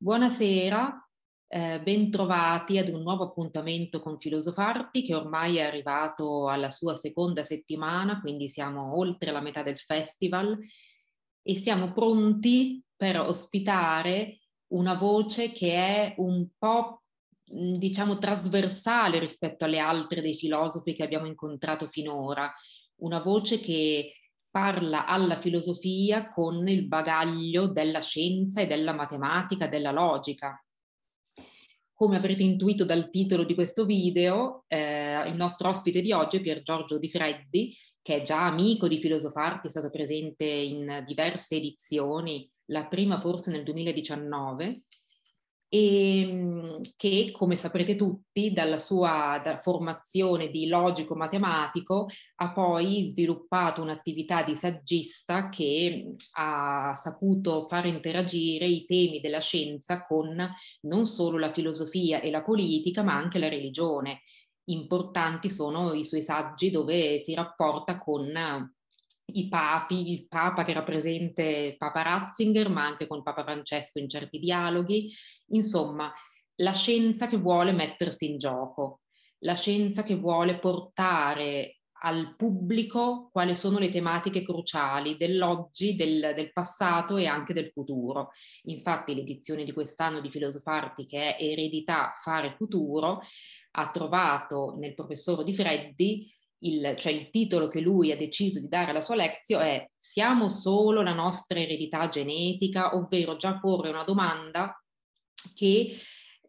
Buonasera, eh, bentrovati ad un nuovo appuntamento con Filosofarti che ormai è arrivato alla sua seconda settimana, quindi siamo oltre la metà del festival e siamo pronti per ospitare una voce che è un po' diciamo trasversale rispetto alle altre dei filosofi che abbiamo incontrato finora, una voce che parla alla filosofia con il bagaglio della scienza e della matematica, della logica. Come avrete intuito dal titolo di questo video, eh, il nostro ospite di oggi è Pier Giorgio Di Freddi, che è già amico di Filosofarti, è stato presente in diverse edizioni, la prima forse nel 2019, e ehm, che, come saprete tutti, dalla sua dalla formazione di logico-matematico ha poi sviluppato un'attività di saggista che ha saputo far interagire i temi della scienza con non solo la filosofia e la politica, ma anche la religione. Importanti sono i suoi saggi dove si rapporta con i papi, il papa che era presente, Papa Ratzinger, ma anche con Papa Francesco in certi dialoghi, insomma, la scienza che vuole mettersi in gioco, la scienza che vuole portare al pubblico quali sono le tematiche cruciali dell'oggi, del, del, passato e anche del futuro. Infatti l'edizione di quest'anno di Filosofarti, che è Eredità, Fare Futuro, ha trovato nel professor Di Freddi il, cioè il titolo che lui ha deciso di dare alla sua lezione è Siamo solo la nostra eredità genetica, ovvero già porre una domanda che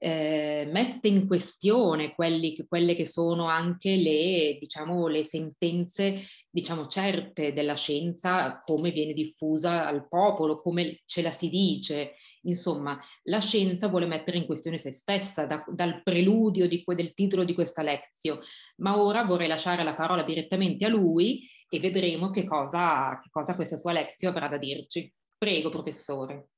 eh, mette in questione quelli, quelle che sono anche le, diciamo, le sentenze diciamo, certe della scienza, come viene diffusa al popolo, come ce la si dice. Insomma, la scienza vuole mettere in questione se stessa da, dal preludio di, del titolo di questa lezione, ma ora vorrei lasciare la parola direttamente a lui e vedremo che cosa, che cosa questa sua lezione avrà da dirci. Prego, professore.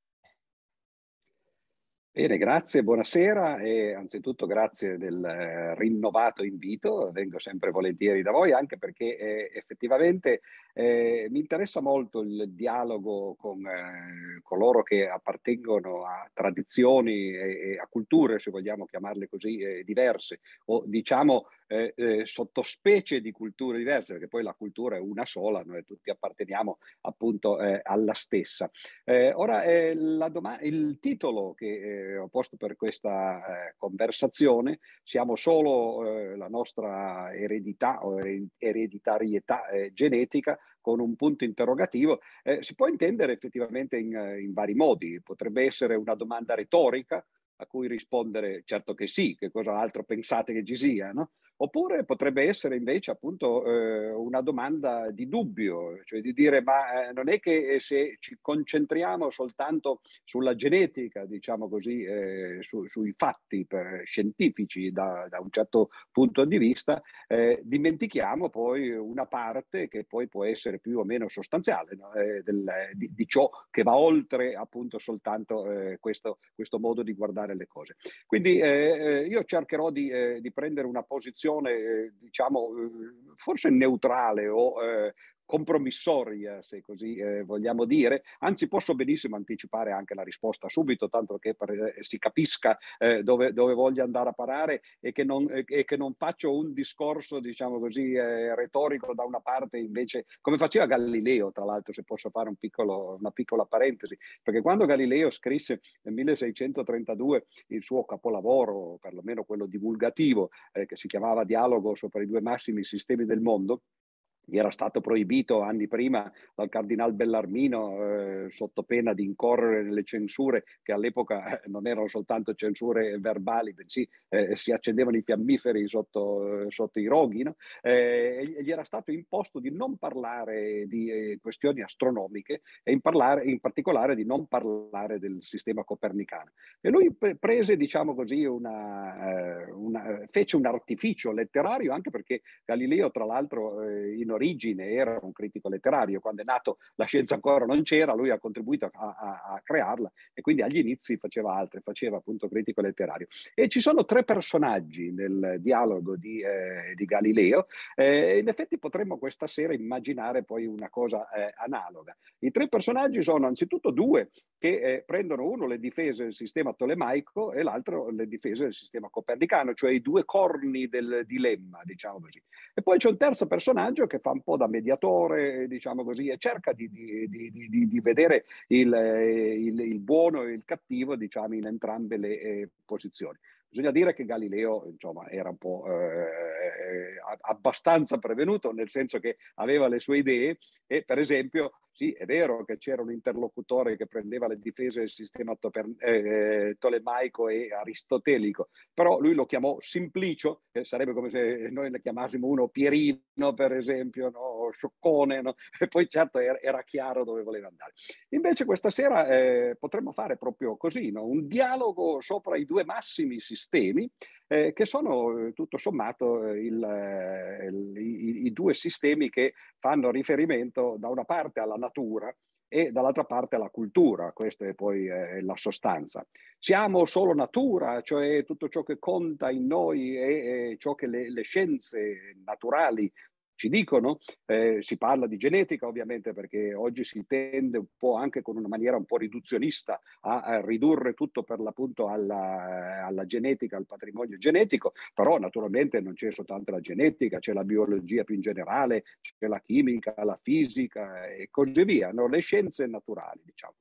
Bene, grazie, buonasera e anzitutto grazie del eh, rinnovato invito, vengo sempre volentieri da voi anche perché eh, effettivamente eh, mi interessa molto il dialogo con eh, coloro che appartengono a tradizioni e, e, a culture, se vogliamo chiamarle così, eh, diverse o diciamo eh, eh, sottospecie di culture diverse, perché poi la cultura è una sola, noi tutti apparteniamo appunto eh, alla stessa. Eh, ora, eh, il titolo che eh, ho posto per questa conversazione, siamo solo la nostra eredità o ereditarietà genetica, con un punto interrogativo, si può intendere effettivamente in, in vari modi. Potrebbe essere una domanda retorica, a cui rispondere certo che sì, che cosa altro pensate che ci sia, no? Oppure potrebbe essere invece appunto eh, una domanda di dubbio, cioè di dire ma eh, non è che se ci concentriamo soltanto sulla genetica, diciamo così, eh, su, sui fatti scientifici da, da, un certo punto di vista, eh, dimentichiamo poi una parte che poi può essere più o meno sostanziale no? Eh, del, di, di, ciò che va oltre appunto soltanto eh, questo, questo, modo di guardare le cose. Quindi io cercherò di, di prendere una posizione posizione, eh, diciamo, eh, forse neutrale o eh, compromissoria, se così eh, vogliamo dire. Anzi, posso benissimo anticipare anche la risposta subito, tanto che per, eh, si capisca eh, dove, dove, voglio andare a parare e che non, e che non faccio un discorso, diciamo così, eh, retorico da una parte, invece, come faceva Galileo, tra l'altro, se posso fare un piccolo, una piccola parentesi, perché quando Galileo scrisse nel 1632 il suo capolavoro, perlomeno quello divulgativo, eh, che si chiamava Dialogo sopra i due massimi sistemi del mondo, gli era stato proibito anni prima dal cardinal Bellarmino eh, sotto pena di incorrere nelle censure che all'epoca eh, non erano soltanto censure verbali, bensì eh, si accendevano i fiammiferi sotto, eh, sotto i roghi, no? Eh, gli era stato imposto di non parlare di eh, questioni astronomiche e in, parlare, in, particolare di non parlare del sistema copernicano. E lui pre- prese, diciamo così, una, una, fece un artificio letterario, anche perché Galileo, tra l'altro, in in origine era un critico letterario, quando è nato la scienza ancora non c'era, lui ha contribuito a, a, a crearla e quindi agli inizi faceva altre, faceva appunto critico letterario. E ci sono tre personaggi nel dialogo di, eh, di Galileo, eh, in effetti potremmo questa sera immaginare poi una cosa eh, analoga. I tre personaggi sono anzitutto due che eh, prendono uno le difese del sistema tolemaico e l'altro le difese del sistema copernicano, cioè i due corni del dilemma, diciamo così. E poi c'è un terzo personaggio che fa un po' da mediatore, diciamo così, e cerca di, di, di, di vedere il, il, il, buono e il cattivo, diciamo, in entrambe le eh, posizioni. Bisogna dire che Galileo insomma, era un po' eh, eh abbastanza prevenuto, nel senso che aveva le sue idee e per esempio sì, è vero che c'era un interlocutore che prendeva le difese del sistema toper, eh, tolemaico e aristotelico, però lui lo chiamò Simplicio, che sarebbe come se noi ne chiamassimo uno Pierino, per esempio, no? Scioccone, no? e poi certo era, chiaro dove voleva andare. Invece questa sera eh, potremmo fare proprio così, no? un dialogo sopra i due massimi sistemi, eh, che sono eh, tutto sommato eh, il, eh, il, i, i due sistemi che fanno riferimento da una parte alla natura e dall'altra parte alla cultura, questa è poi eh, la sostanza. Siamo solo natura, cioè tutto ciò che conta in noi è, è ciò che le, le, scienze naturali ci dicono. Eh, si parla di genetica ovviamente perché oggi si tende un po' anche con una maniera un po' riduzionista a, a ridurre tutto per l'appunto alla, alla, genetica, al patrimonio genetico, però naturalmente non c'è soltanto la genetica, c'è la biologia più in generale, c'è la chimica, la fisica e così via, no? le scienze naturali diciamo.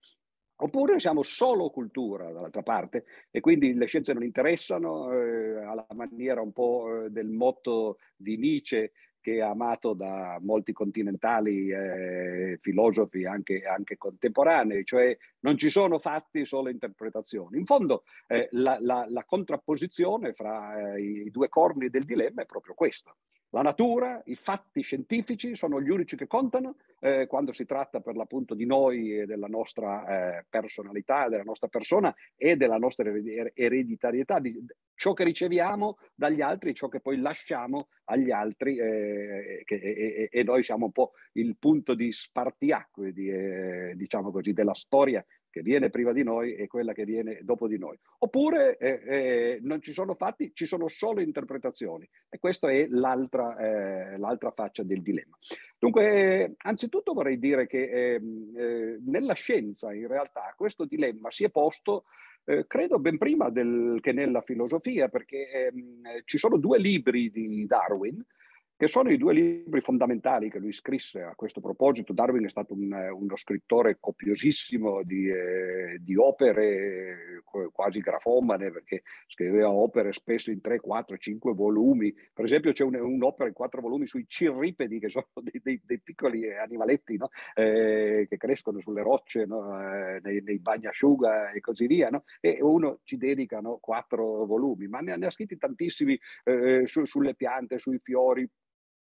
Oppure siamo solo cultura dall'altra parte e quindi le scienze non interessano eh, alla maniera un po' eh, del motto di Nietzsche che è amato da molti continentali eh, filosofi anche, anche, contemporanei, cioè non ci sono fatti, solo interpretazioni. In fondo eh, la, la, la, contrapposizione fra eh, i due corni del dilemma è proprio questo. La natura, i fatti scientifici sono gli unici che contano eh, quando si tratta per l'appunto di noi e della nostra eh, personalità, della nostra persona e della nostra ereditarietà, di ciò che riceviamo dagli altri, ciò che poi lasciamo agli altri eh, che, e, e, noi siamo un po' il punto di spartiacque, di, eh, diciamo così, della storia che viene prima di noi e quella che viene dopo di noi. Oppure eh, eh, non ci sono fatti, ci sono solo interpretazioni e questa è l'altra, eh, l'altra faccia del dilemma. Dunque, eh, anzitutto vorrei dire che ehm, eh, nella scienza in realtà questo dilemma si è posto eh, credo ben prima del, che nella filosofia, perché ehm, ci sono due libri di Darwin che sono i due libri fondamentali che lui scrisse a questo proposito. Darwin è stato un, uno scrittore copiosissimo di, eh, di, opere, quasi grafomane, perché scriveva opere spesso in 3, 4, 5 volumi. Per esempio c'è un, un'opera in 4 volumi sui cirripedi, che sono dei, dei, dei piccoli animaletti no? eh, che crescono sulle rocce, no? eh, nei, nei bagnasciuga e così via. No? E uno ci dedica quattro volumi, ma ne, ne ha scritti tantissimi eh, su, sulle piante, sui fiori,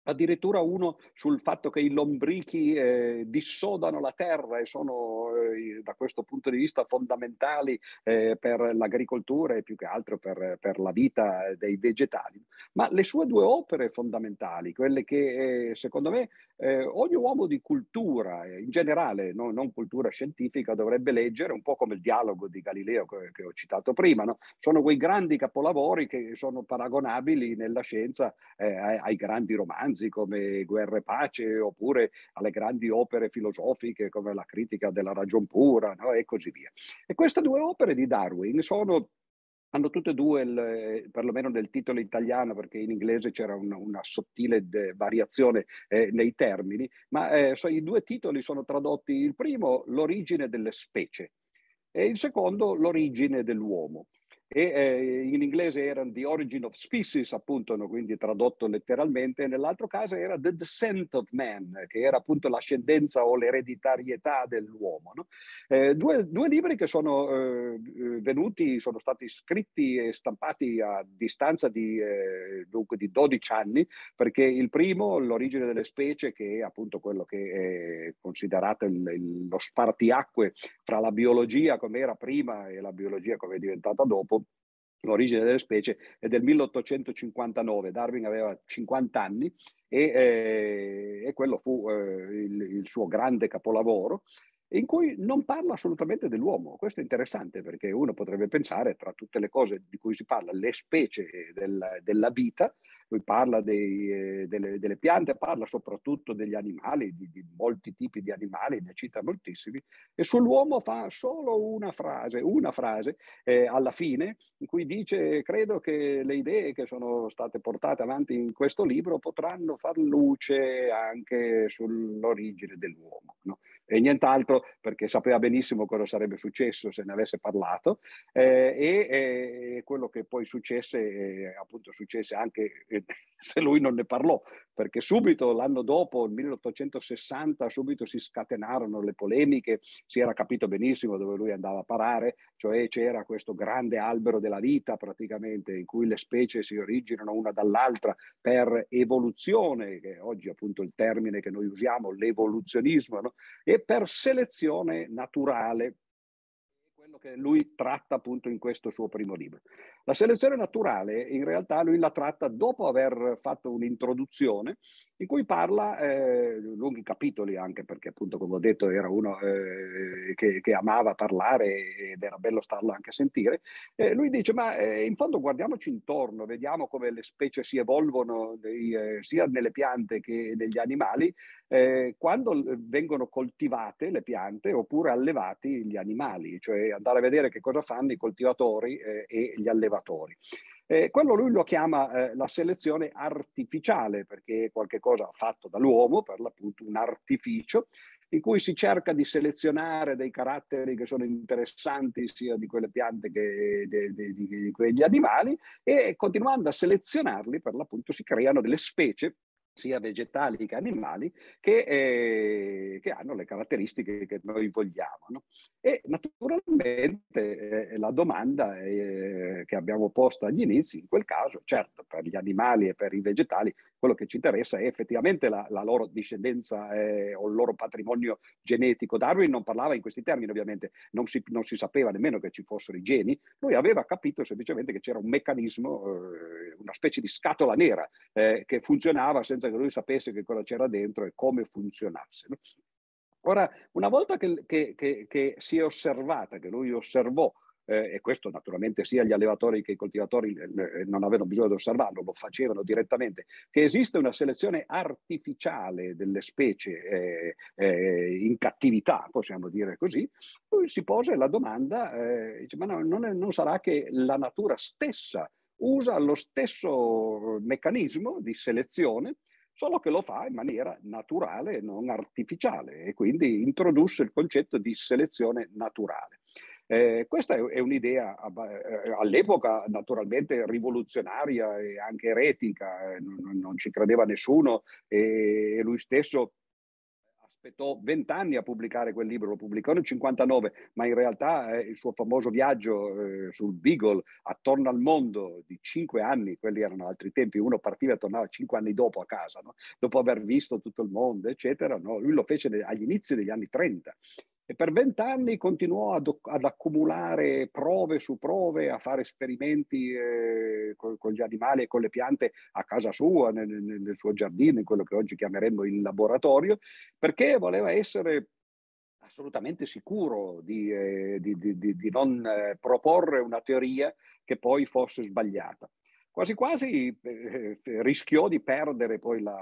addirittura uno sul fatto che i lombrichi eh, dissodano la terra e sono eh, da questo punto di vista fondamentali eh, per l'agricoltura e più che altro per, per, la vita dei vegetali. Ma le sue due opere fondamentali, quelle che eh, secondo me eh, ogni uomo di cultura, eh, in generale, no, non cultura scientifica, dovrebbe leggere, un po' come il dialogo di Galileo che, che ho citato prima, no? sono quei grandi capolavori che sono paragonabili nella scienza ai, ai grandi romanzi romanzi come Guerra e Pace oppure alle grandi opere filosofiche come la critica della ragion pura no? e così via. E queste due opere di Darwin sono hanno tutte e due, il, perlomeno nel titolo italiano, perché in inglese c'era una, una sottile de, variazione eh, nei termini, ma eh, so, i due titoli sono tradotti, il primo l'origine delle specie e il secondo l'origine dell'uomo e eh, in inglese era The Origin of Species, appunto, no? quindi tradotto letteralmente, e nell'altro caso era The Descent of Man, che era appunto l'ascendenza o l'ereditarietà dell'uomo. No? Eh, due, due, libri che sono eh, venuti, sono stati scritti e stampati a distanza di, eh, dunque, di 12 anni, perché il primo, L'origine delle specie, che è appunto quello che è considerato il, il, lo spartiacque fra la biologia come era prima e la biologia come è diventata dopo, L'origine delle specie è del 1859, Darwin aveva 50 anni e, eh, e quello fu eh, il, il, suo grande capolavoro in cui non parla assolutamente dell'uomo. Questo è interessante perché uno potrebbe pensare, tra tutte le cose di cui si parla, le specie del, della vita, lui parla dei, eh, delle, delle, piante, parla soprattutto degli animali, di, di, molti tipi di animali, ne cita moltissimi, e sull'uomo fa solo una frase, una frase eh, alla fine, in cui dice, credo che le idee che sono state portate avanti in questo libro potranno far luce anche sull'origine dell'uomo. No? E nient'altro perché sapeva benissimo cosa sarebbe successo se ne avesse parlato eh, e, e, quello che poi successe, eh, appunto successe anche se lui non ne parlò, perché subito l'anno dopo, nel 1860, subito si scatenarono le polemiche, si era capito benissimo dove lui andava a parare, cioè c'era questo grande albero della vita praticamente in cui le specie si originano una dall'altra per evoluzione, che oggi appunto il termine che noi usiamo, l'evoluzionismo, no? e per selezione naturale quello che lui tratta appunto in questo suo primo libro. La selezione naturale in realtà lui la tratta dopo aver fatto un'introduzione in cui parla, eh, lunghi capitoli anche perché appunto come ho detto era uno eh, che, che, amava parlare ed era bello starlo anche a sentire, eh, lui dice ma eh, in fondo guardiamoci intorno, vediamo come le specie si evolvono dei, eh, sia nelle piante che negli animali eh, quando vengono coltivate le piante oppure allevati gli animali, cioè andare a vedere che cosa fanno i coltivatori e gli allevatori. Eh, quello lui lo chiama eh, la selezione artificiale perché è qualcosa fatto dall'uomo, per l'appunto un artificio, in cui si cerca di selezionare dei caratteri che sono interessanti sia di quelle piante che di, di, di, di quegli animali e continuando a selezionarli per l'appunto si creano delle specie sia vegetali che animali, che, eh, che, hanno le caratteristiche che noi vogliamo. No? E naturalmente eh, la domanda eh, che abbiamo posto agli inizi, in quel caso, certo, per gli animali e per i vegetali, quello che ci interessa è effettivamente la, la loro discendenza eh, o il loro patrimonio genetico. Darwin non parlava in questi termini, ovviamente, non si, non si sapeva nemmeno che ci fossero i geni, lui aveva capito semplicemente che c'era un meccanismo, eh, una specie di scatola nera eh, che funzionava senza che lui sapesse che cosa c'era dentro e come funzionasse. No? Ora, una volta che, che, che, che si è osservata, che lui osservò eh, e questo naturalmente sia gli allevatori che i coltivatori eh, eh, non avevano bisogno di osservarlo, lo facevano direttamente, che esiste una selezione artificiale delle specie eh, eh, in cattività, possiamo dire così, lui si pose la domanda, eh, dice, ma no, non, è, non sarà che la natura stessa usa lo stesso meccanismo di selezione solo che lo fa in maniera naturale e non artificiale e quindi introdusse il concetto di selezione naturale. Eh, questa è, è un'idea eh, all'epoca naturalmente rivoluzionaria e anche eretica, eh, non, non, ci credeva nessuno e lui stesso aspettò vent'anni a pubblicare quel libro, lo pubblicò nel 59, ma in realtà eh, il suo famoso viaggio eh, sul Beagle attorno al mondo di cinque anni, quelli erano altri tempi, uno partiva e tornava cinque anni dopo a casa, no? dopo aver visto tutto il mondo, eccetera, no? lui lo fece agli inizi degli anni 30 e per vent'anni continuò ad, ad, accumulare prove su prove, a fare esperimenti eh, con, con, gli animali e con le piante a casa sua, nel, nel suo giardino, in quello che oggi chiameremmo il laboratorio, perché voleva essere assolutamente sicuro di, eh, di, di, di non eh, proporre una teoria che poi fosse sbagliata. Quasi quasi eh, rischiò di perdere poi la,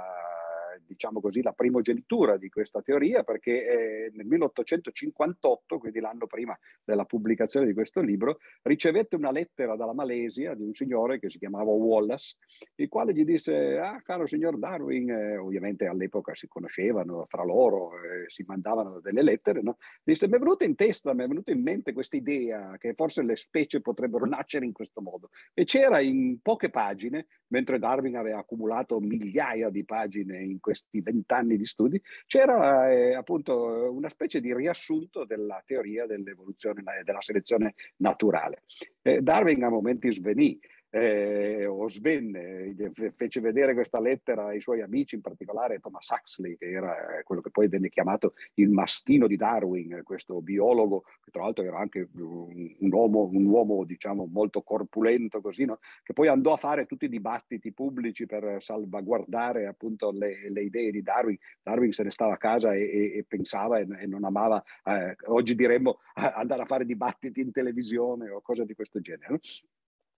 diciamo così, la primogenitura di questa teoria perché eh, nel 1858, quindi l'anno prima della pubblicazione di questo libro, ricevette una lettera dalla Malesia di un signore che si chiamava Wallace, il quale gli disse, ah caro signor Darwin, eh, ovviamente all'epoca si conoscevano fra loro, eh, si mandavano delle lettere, no? disse, mi è venuta in testa, mi è venuta in mente questa idea che forse le specie potrebbero nascere in questo modo. E c'era in poche pagine, mentre Darwin aveva accumulato migliaia di pagine in questi vent'anni di studi, c'era eh, appunto una specie di riassunto della teoria dell'evoluzione della selezione naturale. Eh, Darwin a momenti svenì, eh, o Sven eh, fece vedere questa lettera ai suoi amici, in particolare Thomas Huxley, che era quello che poi venne chiamato il mastino di Darwin, questo biologo, che tra l'altro era anche un, un uomo, un uomo diciamo, molto corpulento, così, no? che poi andò a fare tutti i dibattiti pubblici per salvaguardare appunto le, le idee di Darwin. Darwin se ne stava a casa e, e, e pensava e, e, non amava, eh, oggi diremmo, andare a fare dibattiti in televisione o cose di questo genere. No?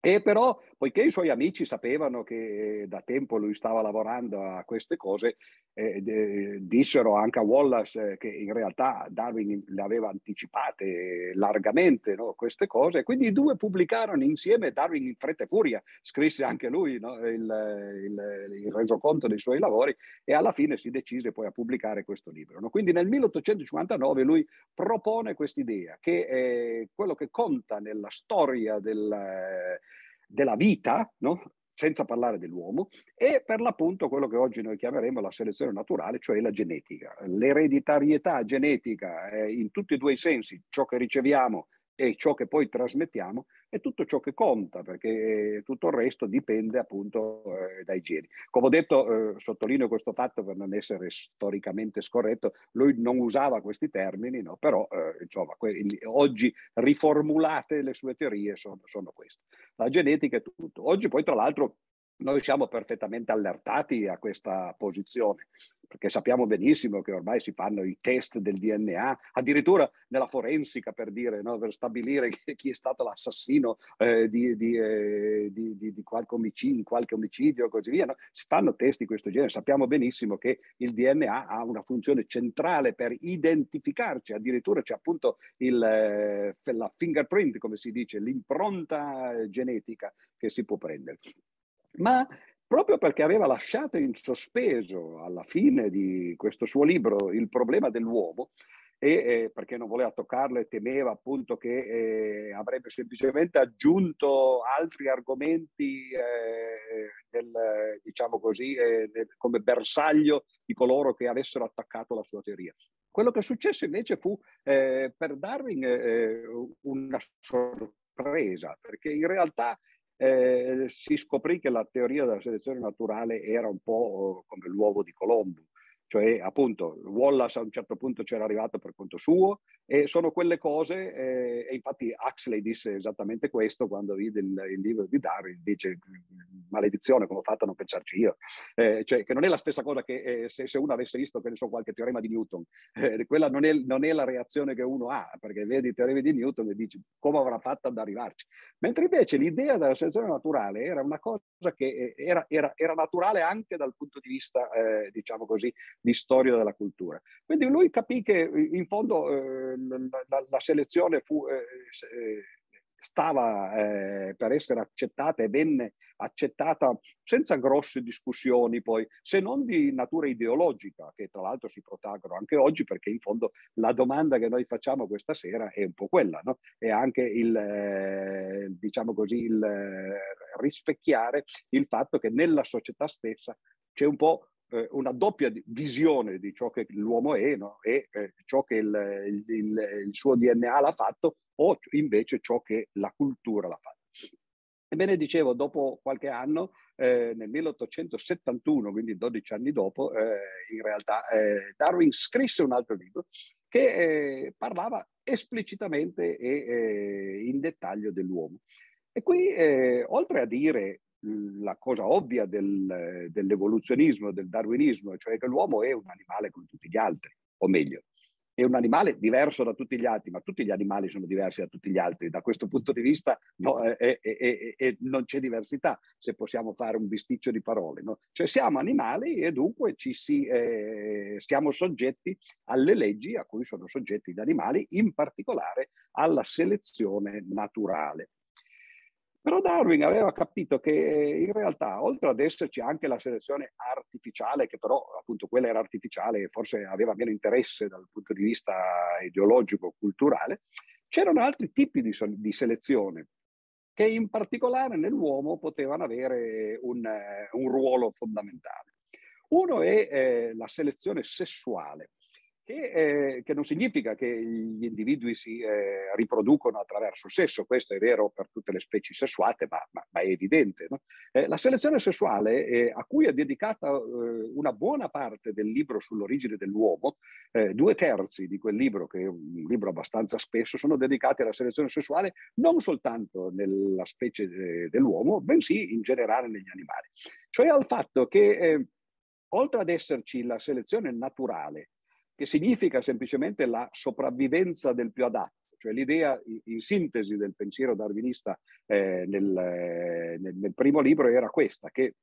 E però, poiché i suoi amici sapevano che da tempo lui stava lavorando a queste cose, eh, eh, dissero anche a Wallace che in realtà Darwin le aveva anticipate largamente no, queste cose. Quindi i due pubblicarono insieme, Darwin in fretta e furia, scrisse anche lui no, il, il, il, resoconto dei suoi lavori e alla fine si decise poi a pubblicare questo libro. No? Quindi nel 1859 lui propone quest'idea che eh, quello che conta nella storia del della vita, no? senza parlare dell'uomo, e per l'appunto quello che oggi noi chiameremo la selezione naturale, cioè la genetica. L'ereditarietà genetica eh, in tutti e due i sensi, ciò che riceviamo e ciò che poi trasmettiamo è tutto ciò che conta, perché tutto il resto dipende appunto eh, dai geni. Come ho detto, eh, sottolineo questo fatto per non essere storicamente scorretto, lui non usava questi termini, no? però eh, insomma, que- oggi riformulate le sue teorie sono, sono queste. La genetica è tutto. Oggi poi tra l'altro noi siamo perfettamente allertati a questa posizione, perché sappiamo benissimo che ormai si fanno i test del DNA, addirittura nella forensica per dire, no, per stabilire chi è stato l'assassino eh, di, di, eh, di, di, qualche omicidio, qualche omicidio e così via. No? Si fanno test di questo genere. Sappiamo benissimo che il DNA ha una funzione centrale per identificarci, addirittura c'è appunto il, eh, la fingerprint, come si dice, l'impronta genetica che si può prendere ma proprio perché aveva lasciato in sospeso alla fine di questo suo libro il problema dell'uomo e eh, perché non voleva toccarlo e temeva appunto che eh, avrebbe semplicemente aggiunto altri argomenti eh, del, diciamo così, eh, del, come bersaglio di coloro che avessero attaccato la sua teoria. Quello che successe invece fu eh, per Darwin eh, una sorpresa, perché in realtà eh, si scoprì che la teoria della selezione naturale era un po' come l'uovo di Colombo, cioè appunto Wallace a un certo punto c'era arrivato per conto suo e sono quelle cose, eh, e infatti Huxley disse esattamente questo quando vide il, il libro di Darwin, dice maledizione come ho fatto a non pensarci io, eh, cioè che non è la stessa cosa che eh, se, se, uno avesse visto che ne so qualche teorema di Newton, eh, quella non è, non è, la reazione che uno ha, perché vedi i teoremi di Newton e dici come avrà fatto ad arrivarci, mentre invece l'idea della selezione naturale era una cosa che eh, era, era, era naturale anche dal punto di vista, eh, diciamo così, di storia della cultura. Quindi lui capì che in fondo eh, la, la, selezione fu, eh, eh, stava eh, per essere accettata e venne accettata senza grosse discussioni poi, se non di natura ideologica, che tra l'altro si protraggono anche oggi, perché in fondo la domanda che noi facciamo questa sera è un po' quella, no? È anche il, eh, diciamo così, il eh, rispecchiare il fatto che nella società stessa c'è un po' eh, una doppia visione di ciò che l'uomo è no? e eh, ciò che il, il, il, suo DNA l'ha fatto o invece ciò che la cultura l'ha fatto. Ebbene, dicevo, dopo qualche anno, eh, nel 1871, quindi 12 anni dopo, eh, in realtà eh, Darwin scrisse un altro libro che eh, parlava esplicitamente e in dettaglio dell'uomo. E qui, oltre a dire la cosa ovvia del, dell'evoluzionismo, del darwinismo, cioè che l'uomo è un animale come tutti gli altri, o meglio, è un animale diverso da tutti gli altri, ma tutti gli animali sono diversi da tutti gli altri. Da questo punto di vista no, è, è, è, non c'è diversità, se possiamo fare un bisticcio di parole. No? Cioè siamo animali e dunque si, eh, siamo soggetti alle leggi a cui sono soggetti gli animali, in particolare alla selezione naturale. Però Darwin aveva capito che eh, in realtà, oltre ad esserci anche la selezione artificiale, che però appunto quella era artificiale e forse aveva meno interesse dal punto di vista ideologico, culturale, c'erano altri tipi di, di selezione che in particolare nell'uomo potevano avere un, un ruolo fondamentale. Uno è eh, la selezione sessuale, che, eh, che, non significa che gli individui si eh, riproducono attraverso il sesso, questo è vero per tutte le specie sessuate, ma, ma, ma è evidente. No? Eh, la selezione sessuale, eh, a cui è dedicata eh, una buona parte del libro sull'origine dell'uomo, eh, due terzi di quel libro, che è un libro abbastanza spesso, sono dedicati alla selezione sessuale non soltanto nella specie dell'uomo, bensì in generale negli animali. Cioè al fatto che oltre ad esserci la selezione naturale, che significa semplicemente la sopravvivenza del più adatto, cioè l'idea in sintesi del pensiero darwinista eh, nel, eh, nel, nel, primo libro era questa, che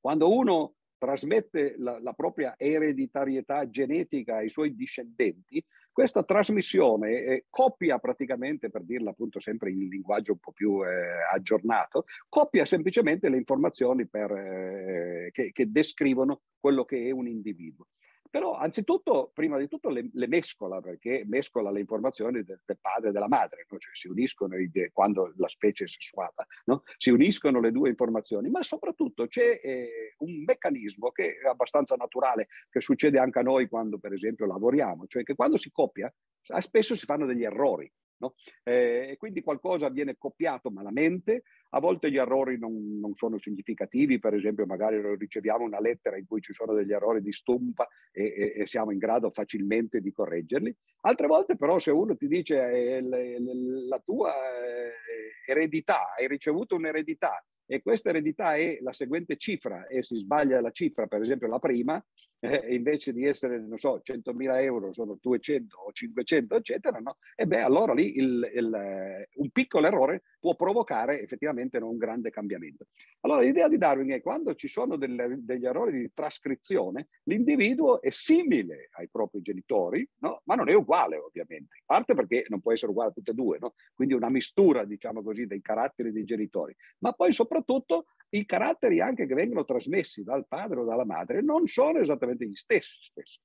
quando uno trasmette la, la, propria ereditarietà genetica ai suoi discendenti, questa trasmissione eh, copia praticamente, per dirla appunto sempre in linguaggio un po' più eh, aggiornato, copia semplicemente le informazioni per, eh, che, che descrivono quello che è un individuo. Però anzitutto, prima di tutto, le, le mescola, perché mescola le informazioni del, del padre e della madre, no? cioè si uniscono quando la specie è sessuata, no? si uniscono le due informazioni, ma soprattutto c'è eh, un meccanismo che è abbastanza naturale, che succede anche a noi quando per esempio lavoriamo, cioè che quando si copia spesso si fanno degli errori. No? Eh, e quindi qualcosa viene copiato malamente, a volte gli errori non, non, sono significativi, per esempio magari riceviamo una lettera in cui ci sono degli errori di stumpa e, e, e siamo in grado facilmente di correggerli, altre volte però se uno ti dice eh, la tua eh, eredità, hai ricevuto un'eredità e questa eredità è la seguente cifra e si sbaglia la cifra, per esempio la prima, eh, invece di essere, non so, 100.000 euro sono 200 o 500, eccetera, no? E beh, allora lì il, il, un piccolo errore può provocare effettivamente un grande cambiamento. Allora l'idea di Darwin è quando ci sono delle, degli errori di trascrizione, l'individuo è simile ai propri genitori, no? ma non è uguale ovviamente, in parte perché non può essere uguale a tutte e due, no? quindi una mistura, diciamo così, dei caratteri dei genitori, ma poi soprattutto i caratteri anche che vengono trasmessi dal padre o dalla madre non sono esattamente gli stessi spesso.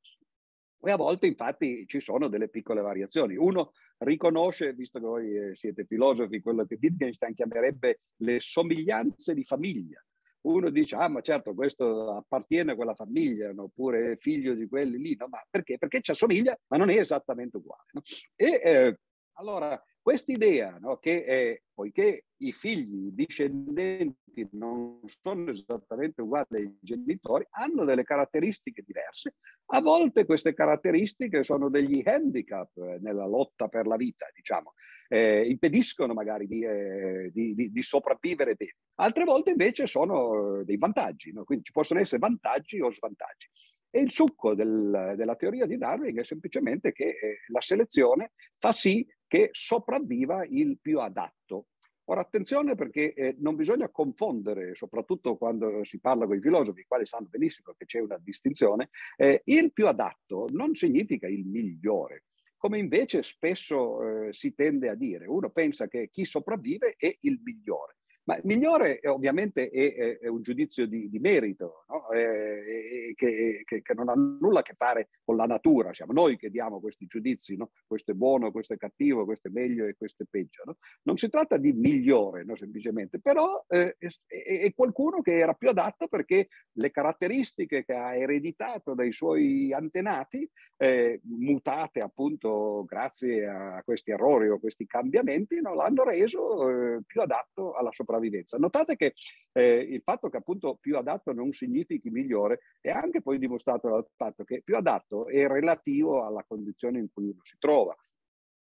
E a volte infatti ci sono delle piccole variazioni. Uno riconosce, visto che voi eh, siete filosofi, quello che Wittgenstein chiamerebbe le somiglianze di famiglia. Uno dice, ah ma certo questo appartiene a quella famiglia, no? oppure è figlio di quelli lì, no? ma perché? Perché ci assomiglia, ma non è esattamente uguale. No? E eh, allora Quest'idea no, che eh, poiché i figli, i discendenti non sono esattamente uguali ai genitori, hanno delle caratteristiche diverse, a volte queste caratteristiche sono degli handicap eh, nella lotta per la vita, diciamo, eh, impediscono magari di, eh, di, di, di, sopravvivere bene. Altre volte invece sono dei vantaggi, no? quindi ci possono essere vantaggi o svantaggi. E il succo del, della teoria di Darwin è semplicemente che eh, la selezione fa sì che sopravviva il più adatto. Ora attenzione perché eh, non bisogna confondere, soprattutto quando si parla con i filosofi, i quali sanno benissimo che c'è una distinzione, eh, il più adatto non significa il migliore, come invece spesso eh, si tende a dire. Uno pensa che chi sopravvive è il migliore. Ma migliore eh, ovviamente è, è, un giudizio di, di merito, no? è, che, che, che, non ha nulla a che fare con la natura. Siamo noi che diamo questi giudizi, no? questo è buono, questo è cattivo, questo è meglio e questo è peggio. No? Non si tratta di migliore, semplicemente, però eh, è, è, qualcuno che era più adatto perché le caratteristiche che ha ereditato dai suoi antenati, eh, mutate appunto grazie a questi errori o questi cambiamenti, l'hanno reso eh, più adatto alla sopravvivenza sopravvivenza. Notate che eh, il fatto che appunto più adatto non significhi migliore è anche poi dimostrato dal fatto che più adatto è relativo alla condizione in cui uno si trova.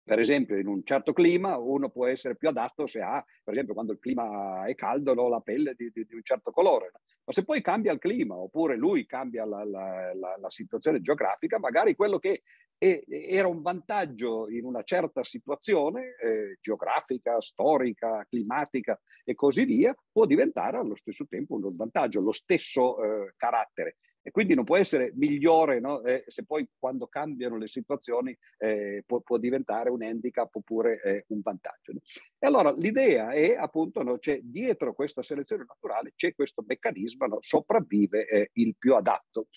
Per esempio, in un certo clima uno può essere più adatto se ha, per esempio, quando il clima è caldo, no, la pelle di, di, di, un certo colore. Ma se poi cambia il clima, oppure lui cambia la, la, la, la situazione geografica, magari quello che è, era un vantaggio in una certa situazione eh, geografica, storica, climatica e così via, può diventare allo stesso tempo uno svantaggio, lo stesso eh, carattere e quindi non può essere migliore no? eh, se poi quando cambiano le situazioni eh, può, può, diventare un handicap oppure eh, un vantaggio. No? E allora l'idea è appunto, no, c'è dietro questa selezione naturale c'è questo meccanismo, sopravvive eh, il più adatto.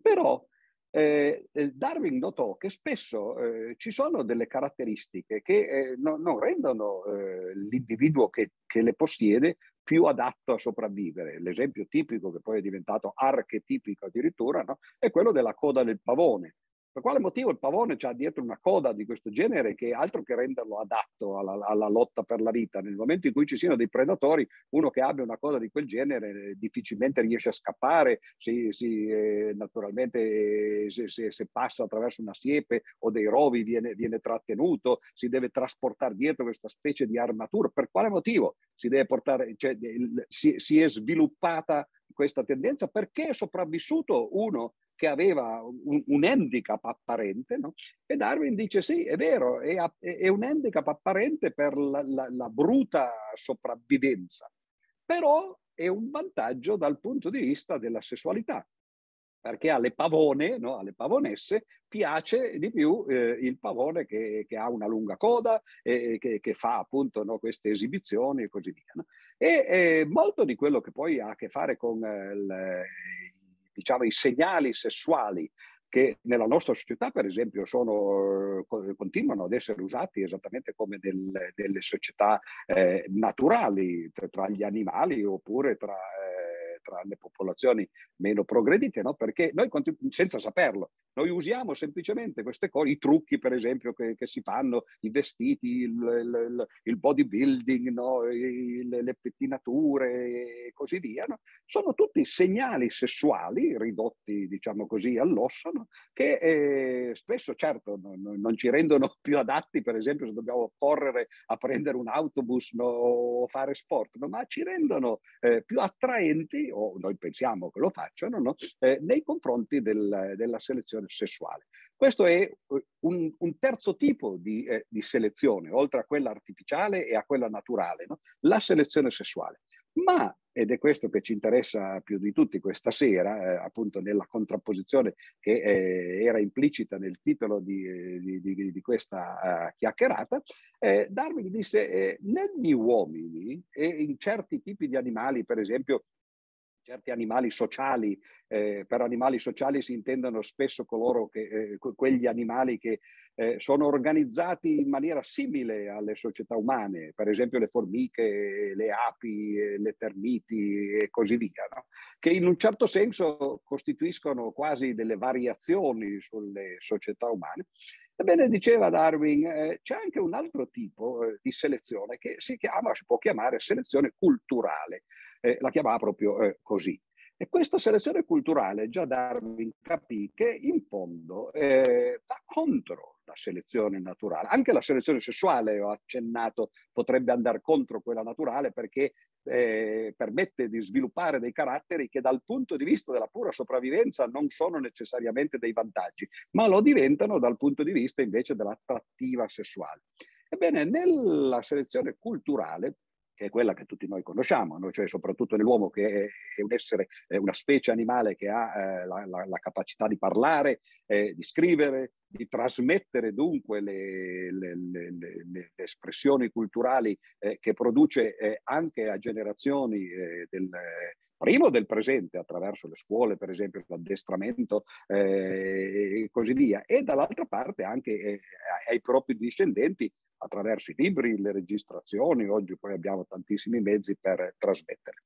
Però eh, eh, Darwin notò che spesso eh, ci sono delle caratteristiche che eh, no, non rendono eh, l'individuo che, che, le possiede più adatto a sopravvivere. L'esempio tipico, che poi è diventato archetipico addirittura, no? è quello della coda del pavone. Per quale motivo il pavone ha dietro una coda di questo genere che altro che renderlo adatto alla, alla, lotta per la vita? Nel momento in cui ci siano dei predatori, uno che abbia una coda di quel genere difficilmente riesce a scappare, si, si, eh, naturalmente eh, se, se, se, passa attraverso una siepe o dei rovi viene, viene trattenuto, si deve trasportare dietro questa specie di armatura. Per quale motivo si deve portare, cioè, si, si è sviluppata questa tendenza? Perché è sopravvissuto uno che aveva un, un handicap apparente, no? e Darwin dice sì, è vero, è, è un handicap apparente per la, la, la bruta sopravvivenza, però è un vantaggio dal punto di vista della sessualità, perché alle pavone, no? alle pavonesse, piace di più eh, il pavone che, che, ha una lunga coda e che, che fa appunto no? queste esibizioni e così via. No? E eh, molto di quello che poi ha a che fare con eh, il, diciamo, i segnali sessuali che nella nostra società, per esempio, sono, continuano ad essere usati esattamente come nel, nelle società eh, naturali, tra gli animali oppure tra tra le popolazioni meno progredite, no? perché noi, senza saperlo, noi usiamo semplicemente queste cose, i trucchi per esempio che, che si fanno, i vestiti, il, il, il bodybuilding, no? il, le pettinature e così via, no? sono tutti segnali sessuali ridotti, diciamo così, all'osso, che eh, spesso certo non, ci rendono più adatti, per esempio se dobbiamo correre a prendere un autobus o fare sport, ma ci rendono eh, più attraenti o noi pensiamo che lo facciano, no? eh, nei confronti del, della selezione sessuale. Questo è eh, un, un terzo tipo di, eh, di, selezione, oltre a quella artificiale e a quella naturale, no? la selezione sessuale. Ma, ed è questo che ci interessa più di tutti questa sera, eh, appunto nella contrapposizione che eh, era implicita nel titolo di, di, di, di questa uh, chiacchierata, eh, Darwin disse eh, negli uomini e in certi tipi di animali, per esempio certi animali sociali, eh, per animali sociali si intendono spesso coloro che, eh, quegli animali che eh, sono organizzati in maniera simile alle società umane, per esempio le formiche, le api, le termiti e così via, no? che in un certo senso costituiscono quasi delle variazioni sulle società umane. Ebbene, diceva Darwin, eh, c'è anche un altro tipo eh, di selezione che si chiama, si può chiamare selezione culturale eh, la chiamava proprio eh, così. E questa selezione culturale già Darwin capì che in fondo eh, va contro la selezione naturale. Anche la selezione sessuale, ho accennato, potrebbe andare contro quella naturale perché eh, permette di sviluppare dei caratteri che dal punto di vista della pura sopravvivenza non sono necessariamente dei vantaggi, ma lo diventano dal punto di vista invece dell'attrattiva sessuale. Ebbene, nella selezione culturale che è quella che tutti noi conosciamo, no? cioè soprattutto nell'uomo che è un essere, è una specie animale che ha eh, la, la, la, capacità di parlare, eh, di scrivere, di trasmettere dunque le, le, le, le espressioni culturali eh, che produce eh, anche a generazioni eh, del, primo del presente attraverso le scuole, per esempio l'addestramento eh, e così via, e dall'altra parte anche eh, ai propri discendenti attraverso i libri, le registrazioni, oggi poi abbiamo tantissimi mezzi per trasmettere.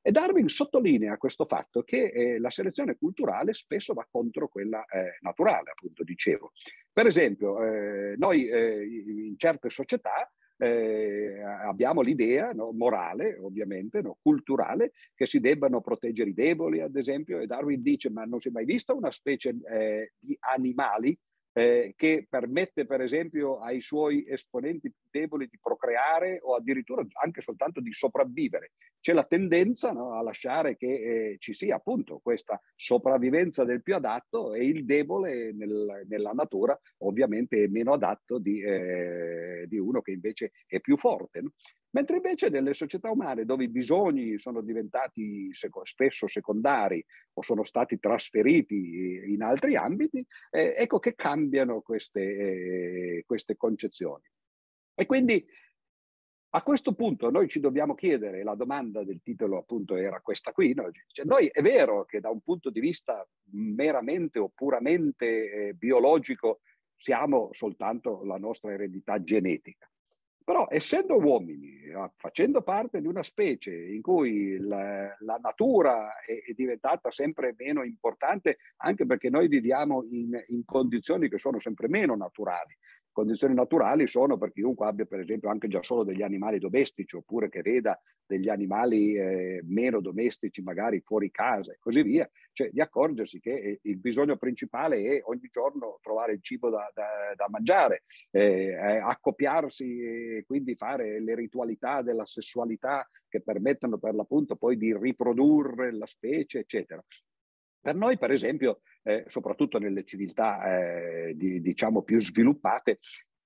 E Darwin sottolinea questo fatto che eh, la selezione culturale spesso va contro quella eh, naturale, appunto dicevo. Per esempio, eh, noi eh, in certe società eh, abbiamo l'idea no, morale, ovviamente, no, culturale, che si debbano proteggere i deboli, ad esempio, e Darwin dice ma non si è mai vista una specie eh, di animali eh, che permette per esempio ai suoi esponenti deboli di procreare o addirittura anche soltanto di sopravvivere. C'è la tendenza no, a lasciare che eh, ci sia appunto questa sopravvivenza del più adatto e il debole nel, nella natura ovviamente è meno adatto di, eh, di, uno che invece è più forte. No? Mentre invece nelle società umane dove i bisogni sono diventati spesso secondari o sono stati trasferiti in altri ambiti, eh, ecco che cambiano queste, eh, queste concezioni. E quindi a questo punto noi ci dobbiamo chiedere, la domanda del titolo appunto era questa qui, no? cioè, noi è vero che da un punto di vista meramente o puramente eh, biologico siamo soltanto la nostra eredità genetica, Però essendo uomini, eh, facendo parte di una specie in cui la, la natura è, è, diventata sempre meno importante, anche perché noi viviamo in, in condizioni che sono sempre meno naturali, condizioni naturali sono per chiunque abbia per esempio anche già solo degli animali domestici oppure che veda degli animali eh, meno domestici magari fuori casa e così via, cioè di accorgersi che eh, il bisogno principale è ogni giorno trovare il cibo da, da, da mangiare, eh, eh, accoppiarsi e quindi fare le ritualità della sessualità che permettono per l'appunto poi di riprodurre la specie, eccetera. Per noi, per esempio, eh, soprattutto nelle civiltà eh, di, diciamo più sviluppate,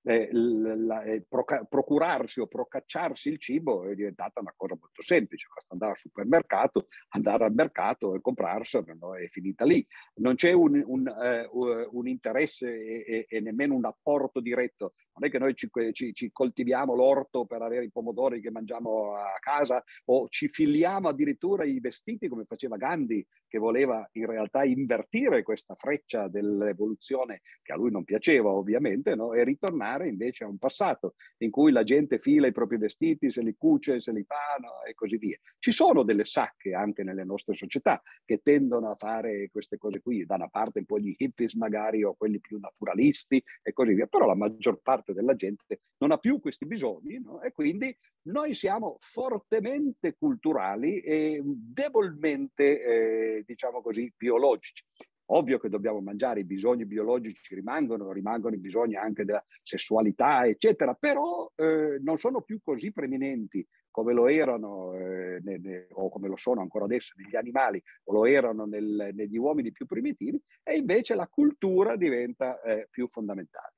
eh, la, eh, proca- procurarsi o procacciarsi il cibo è diventata una cosa molto semplice, basta andare al supermercato, andare al mercato e comprarselo, no? è finita lì. Non c'è un, un, eh, un interesse e, e, e, nemmeno un apporto diretto. Non è che noi ci, ci, ci, coltiviamo l'orto per avere i pomodori che mangiamo a casa o ci filiamo addirittura i vestiti come faceva Gandhi, che voleva in realtà invertire questa freccia dell'evoluzione che a lui non piaceva ovviamente no? e ritornare tornare invece a un passato in cui la gente fila i propri vestiti, se li cuce, se li fa no? e così via. Ci sono delle sacche anche nelle nostre società che tendono a fare queste cose qui, da una parte un po' gli hippies magari o quelli più naturalisti e così via, però la maggior parte della gente non ha più questi bisogni no? e quindi noi siamo fortemente culturali e debolmente, eh, diciamo così, biologici. Ovvio che dobbiamo mangiare, i bisogni biologici rimangono, rimangono i bisogni anche della sessualità, eccetera, però eh, non sono più così preminenti come lo erano eh, ne, ne, o come lo sono ancora adesso negli animali o lo erano nel, negli uomini più primitivi e invece la cultura diventa eh, più fondamentale.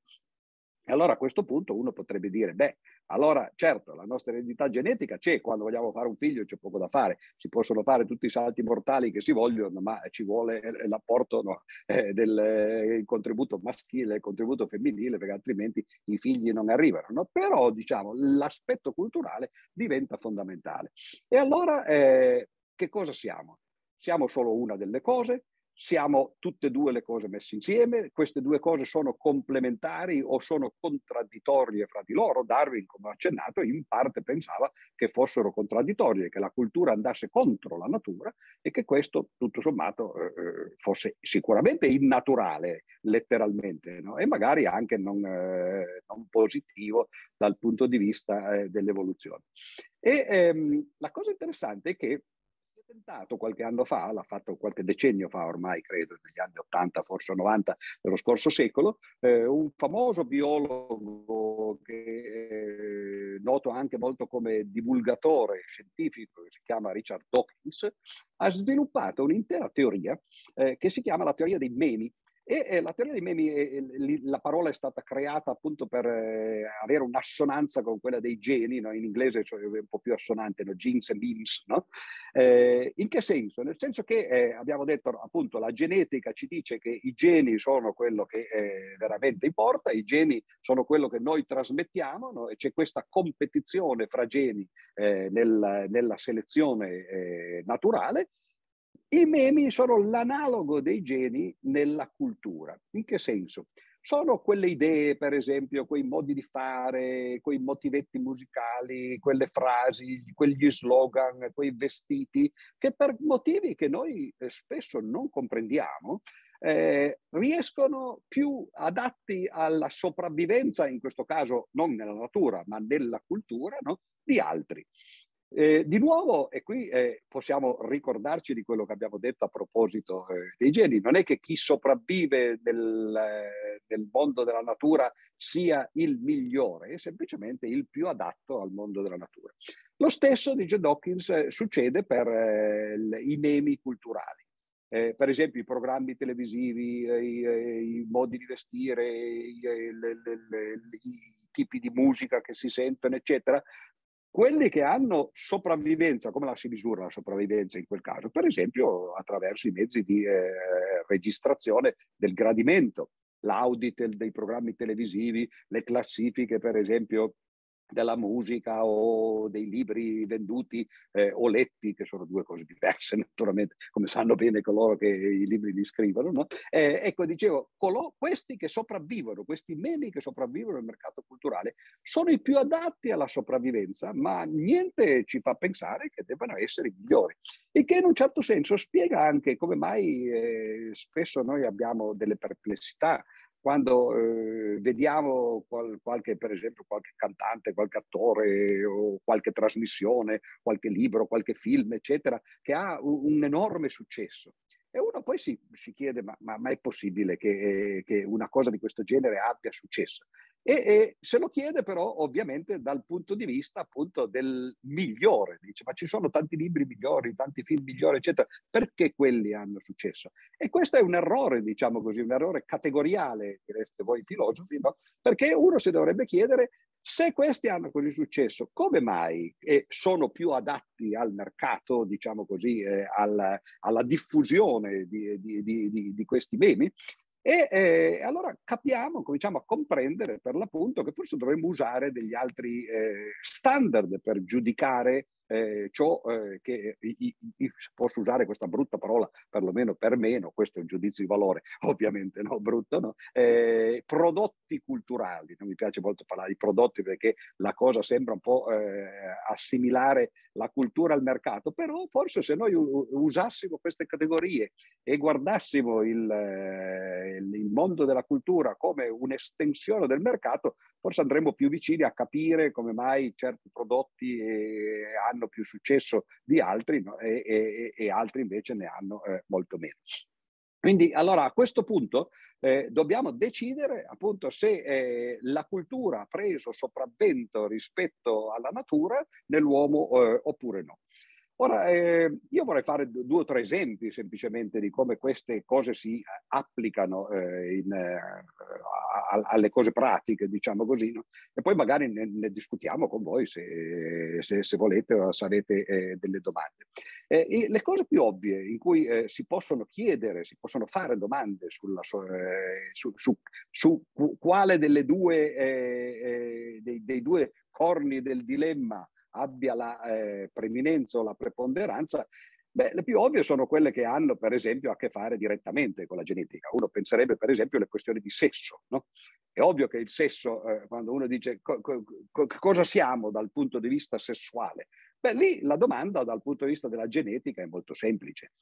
Allora a questo punto uno potrebbe dire, beh, allora certo, la nostra eredità genetica c'è, quando vogliamo fare un figlio c'è poco da fare, si possono fare tutti i salti mortali che si vogliono, ma ci vuole l'apporto no, eh, del eh, contributo maschile, il contributo femminile, perché altrimenti i figli non arrivano. No? Però diciamo, l'aspetto culturale diventa fondamentale. E allora eh, che cosa siamo? Siamo solo una delle cose, siamo tutte e due le cose messe insieme, queste due cose sono complementari o sono contraddittorie fra di loro. Darwin, come ho accennato, in parte pensava che fossero contraddittorie, che la cultura andasse contro la natura e che questo, tutto sommato, eh, eh fosse sicuramente innaturale, letteralmente, no? e magari anche non, eh, non, positivo dal punto di vista eh, dell'evoluzione. E ehm, la cosa interessante è che tentato qualche anno fa, l'ha fatto qualche decennio fa ormai, credo, negli anni 80, forse 90 dello scorso secolo, eh, un famoso biologo che è noto anche molto come divulgatore scientifico, che si chiama Richard Dawkins, ha sviluppato un'intera teoria eh, che si chiama la teoria dei memi, e la teoria dei memi, la parola è stata creata appunto per eh, avere un'assonanza con quella dei geni, no? in inglese cioè, è un po' più assonante, no? genes e memes. No? Eh, in che senso? Nel senso che eh, abbiamo detto appunto la genetica ci dice che i geni sono quello che veramente importa, i geni sono quello che noi trasmettiamo e c'è questa competizione fra geni nel, nella selezione naturale i memi sono l'analogo dei geni nella cultura. In che senso? Sono quelle idee, per esempio, quei modi di fare, quei motivetti musicali, quelle frasi, quegli slogan, quei vestiti, che per motivi che noi eh, spesso non comprendiamo, eh, riescono più adatti alla sopravvivenza, in questo caso non nella natura, ma nella cultura, no? di altri. Eh, di nuovo, e qui eh, possiamo ricordarci di quello che abbiamo detto a proposito eh, dei geni, non è che chi sopravvive nel, eh, nel, mondo della natura sia il migliore, è semplicemente il più adatto al mondo della natura. Lo stesso, dice Dawkins, eh, succede per eh, i memi culturali. per esempio i programmi televisivi, i, i modi di vestire, i, le, le, le, i tipi di musica che si sentono, eccetera, quelli che hanno sopravvivenza, come la si misura la sopravvivenza in quel caso? Per esempio attraverso i mezzi di eh, registrazione del gradimento, l'audit dei programmi televisivi, le classifiche per esempio della musica o dei libri venduti eh, o letti, che sono due cose diverse naturalmente, come sanno bene coloro che i libri li scrivono. No? Eh, ecco, dicevo, colo- questi che sopravvivono, questi memi che sopravvivono nel mercato culturale, sono i più adatti alla sopravvivenza, ma niente ci fa pensare che debbano essere i migliori. E che in un certo senso spiega anche come mai eh, spesso noi abbiamo delle perplessità quando eh, vediamo qual, qualche, per esempio, qualche cantante, qualche attore o qualche trasmissione, qualche libro, qualche film, eccetera, che ha un, un enorme successo. E uno poi si, si chiede, ma, ma, ma, è possibile che, che, una cosa di questo genere abbia successo? E, e, se lo chiede però ovviamente dal punto di vista appunto del migliore, dice ma ci sono tanti libri migliori, tanti film migliori eccetera, perché quelli hanno successo? E questo è un errore diciamo così, un errore categoriale, direste voi filosofi, no? perché uno si dovrebbe chiedere se questi hanno così successo, come mai eh, sono più adatti al mercato, diciamo così, eh, alla, alla, diffusione di, di, di, di questi memi? E eh, allora capiamo, cominciamo a comprendere per l'appunto che forse dovremmo usare degli altri eh, standard per giudicare eh, ciò eh, che i, i, posso usare questa brutta parola, perlomeno per meno, questo è un giudizio di valore, ovviamente no, brutto, no? Eh, prodotti culturali, non mi piace molto parlare di prodotti perché la cosa sembra un po' eh, assimilare la cultura al mercato, però forse se noi usassimo queste categorie e guardassimo il, eh, il mondo della cultura come un'estensione del mercato, forse andremo più vicini a capire come mai certi prodotti eh, hanno più successo di altri no? e, e, e, altri invece ne hanno eh, molto meno. Quindi allora a questo punto eh, dobbiamo decidere appunto se eh, la cultura ha preso sopravvento rispetto alla natura nell'uomo eh, oppure no. Ora, eh, io vorrei fare due o tre esempi semplicemente di come queste cose si eh, applicano eh, in, eh, alle cose pratiche, diciamo così, no? e poi magari ne, ne, discutiamo con voi se, se, se volete o se avete eh, delle domande. Eh, le cose più ovvie in cui si possono chiedere, si possono fare domande sulla, su, su, su, quale due, dei, dei due corni del dilemma abbia la eh, preminenza o la preponderanza, beh, le più ovvie sono quelle che hanno, per esempio, a che fare direttamente con la genetica. Uno penserebbe, per esempio, alle questioni di sesso. No? È ovvio che il sesso, eh, quando uno dice co- co- co- cosa siamo dal punto di vista sessuale, beh, lì la domanda dal punto di vista della genetica è molto semplice.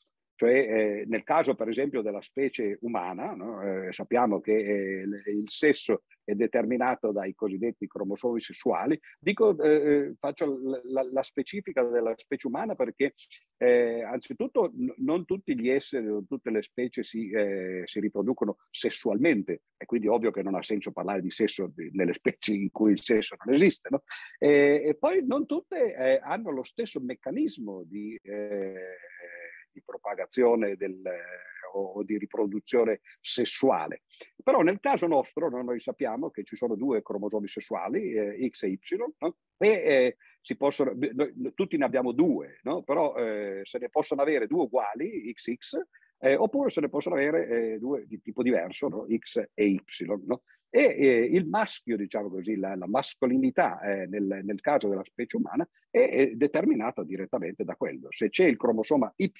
Cioè, eh, nel caso, per esempio, della specie umana, no? eh, sappiamo che eh, il sesso è determinato dai cosiddetti cromosomi sessuali. Dico, eh, eh faccio la, la, specifica della specie umana perché eh, anzitutto n- non tutti gli esseri, tutte le specie si, si, riproducono sessualmente e quindi ovvio che non ha senso parlare di sesso di, nelle specie in cui il sesso non esiste. No? e poi non tutte hanno lo stesso meccanismo di di propagazione del, o di riproduzione sessuale. Però nel caso nostro no, noi sappiamo che ci sono due cromosomi sessuali, eh, X e Y, no? e eh, si possono, noi, tutti ne abbiamo due, no? però eh, se ne possono avere due uguali, XX, eh, oppure se ne possono avere eh, due di tipo diverso, X e Y. E eh, il maschio, diciamo così, la, la mascolinità eh, nel, nel, caso della specie umana è, è, determinata direttamente da quello. Se c'è il cromosoma Y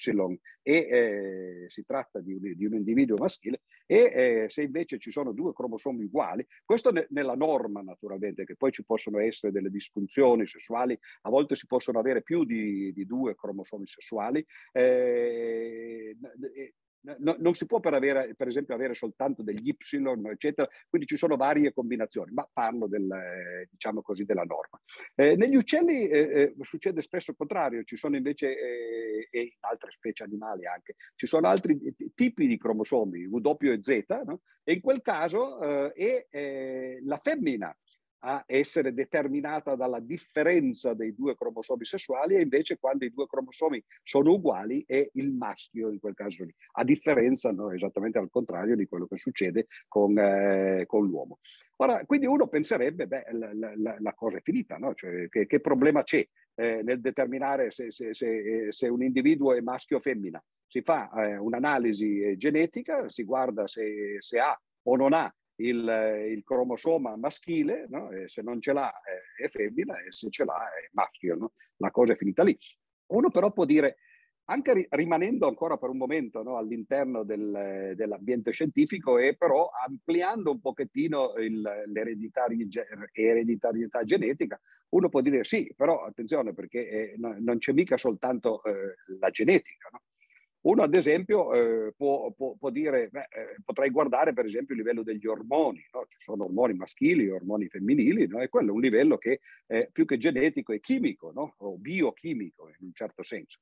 e eh, si tratta di un, di un, individuo maschile e eh, se invece ci sono due cromosomi uguali, questo ne, nella norma naturalmente, che poi ci possono essere delle disfunzioni sessuali, a volte si possono avere più di, di due cromosomi sessuali, eh, No, non si può per, avere, per, esempio avere soltanto degli Y, eccetera, quindi ci sono varie combinazioni, ma parlo del, eh, diciamo così, della norma. Eh, negli uccelli eh, eh succede spesso il contrario, ci sono invece, eh, e in altre specie animali anche, ci sono altri tipi di cromosomi, W e Z, no? e in quel caso è la femmina a essere determinata dalla differenza dei due cromosomi sessuali e invece quando i due cromosomi sono uguali è il maschio in quel caso lì, a differenza no, esattamente al contrario di quello che succede con, eh, con l'uomo. Ora, quindi uno penserebbe, beh, la, la, la cosa è finita, no? cioè, che, che, problema c'è eh, nel determinare se, se, se, se, un individuo è maschio o femmina? Si fa eh, un'analisi genetica, si guarda se, ha o non ha il, il cromosoma maschile, no? se non ce l'ha è, è, femmina e se ce l'ha è maschio. No? La cosa è finita lì. Uno però può dire, anche rimanendo ancora per un momento no, all'interno del, dell'ambiente scientifico e però ampliando un pochettino il, l'ereditarietà genetica, uno può dire sì, però attenzione perché eh, no, non c'è mica soltanto eh, la genetica. No? Uno ad esempio eh, può, può, può, dire, beh, eh, potrei guardare per esempio il livello degli ormoni, no? ci sono ormoni maschili, ormoni femminili, no? e quello è un livello che eh, più che genetico è chimico no? o biochimico in un certo senso.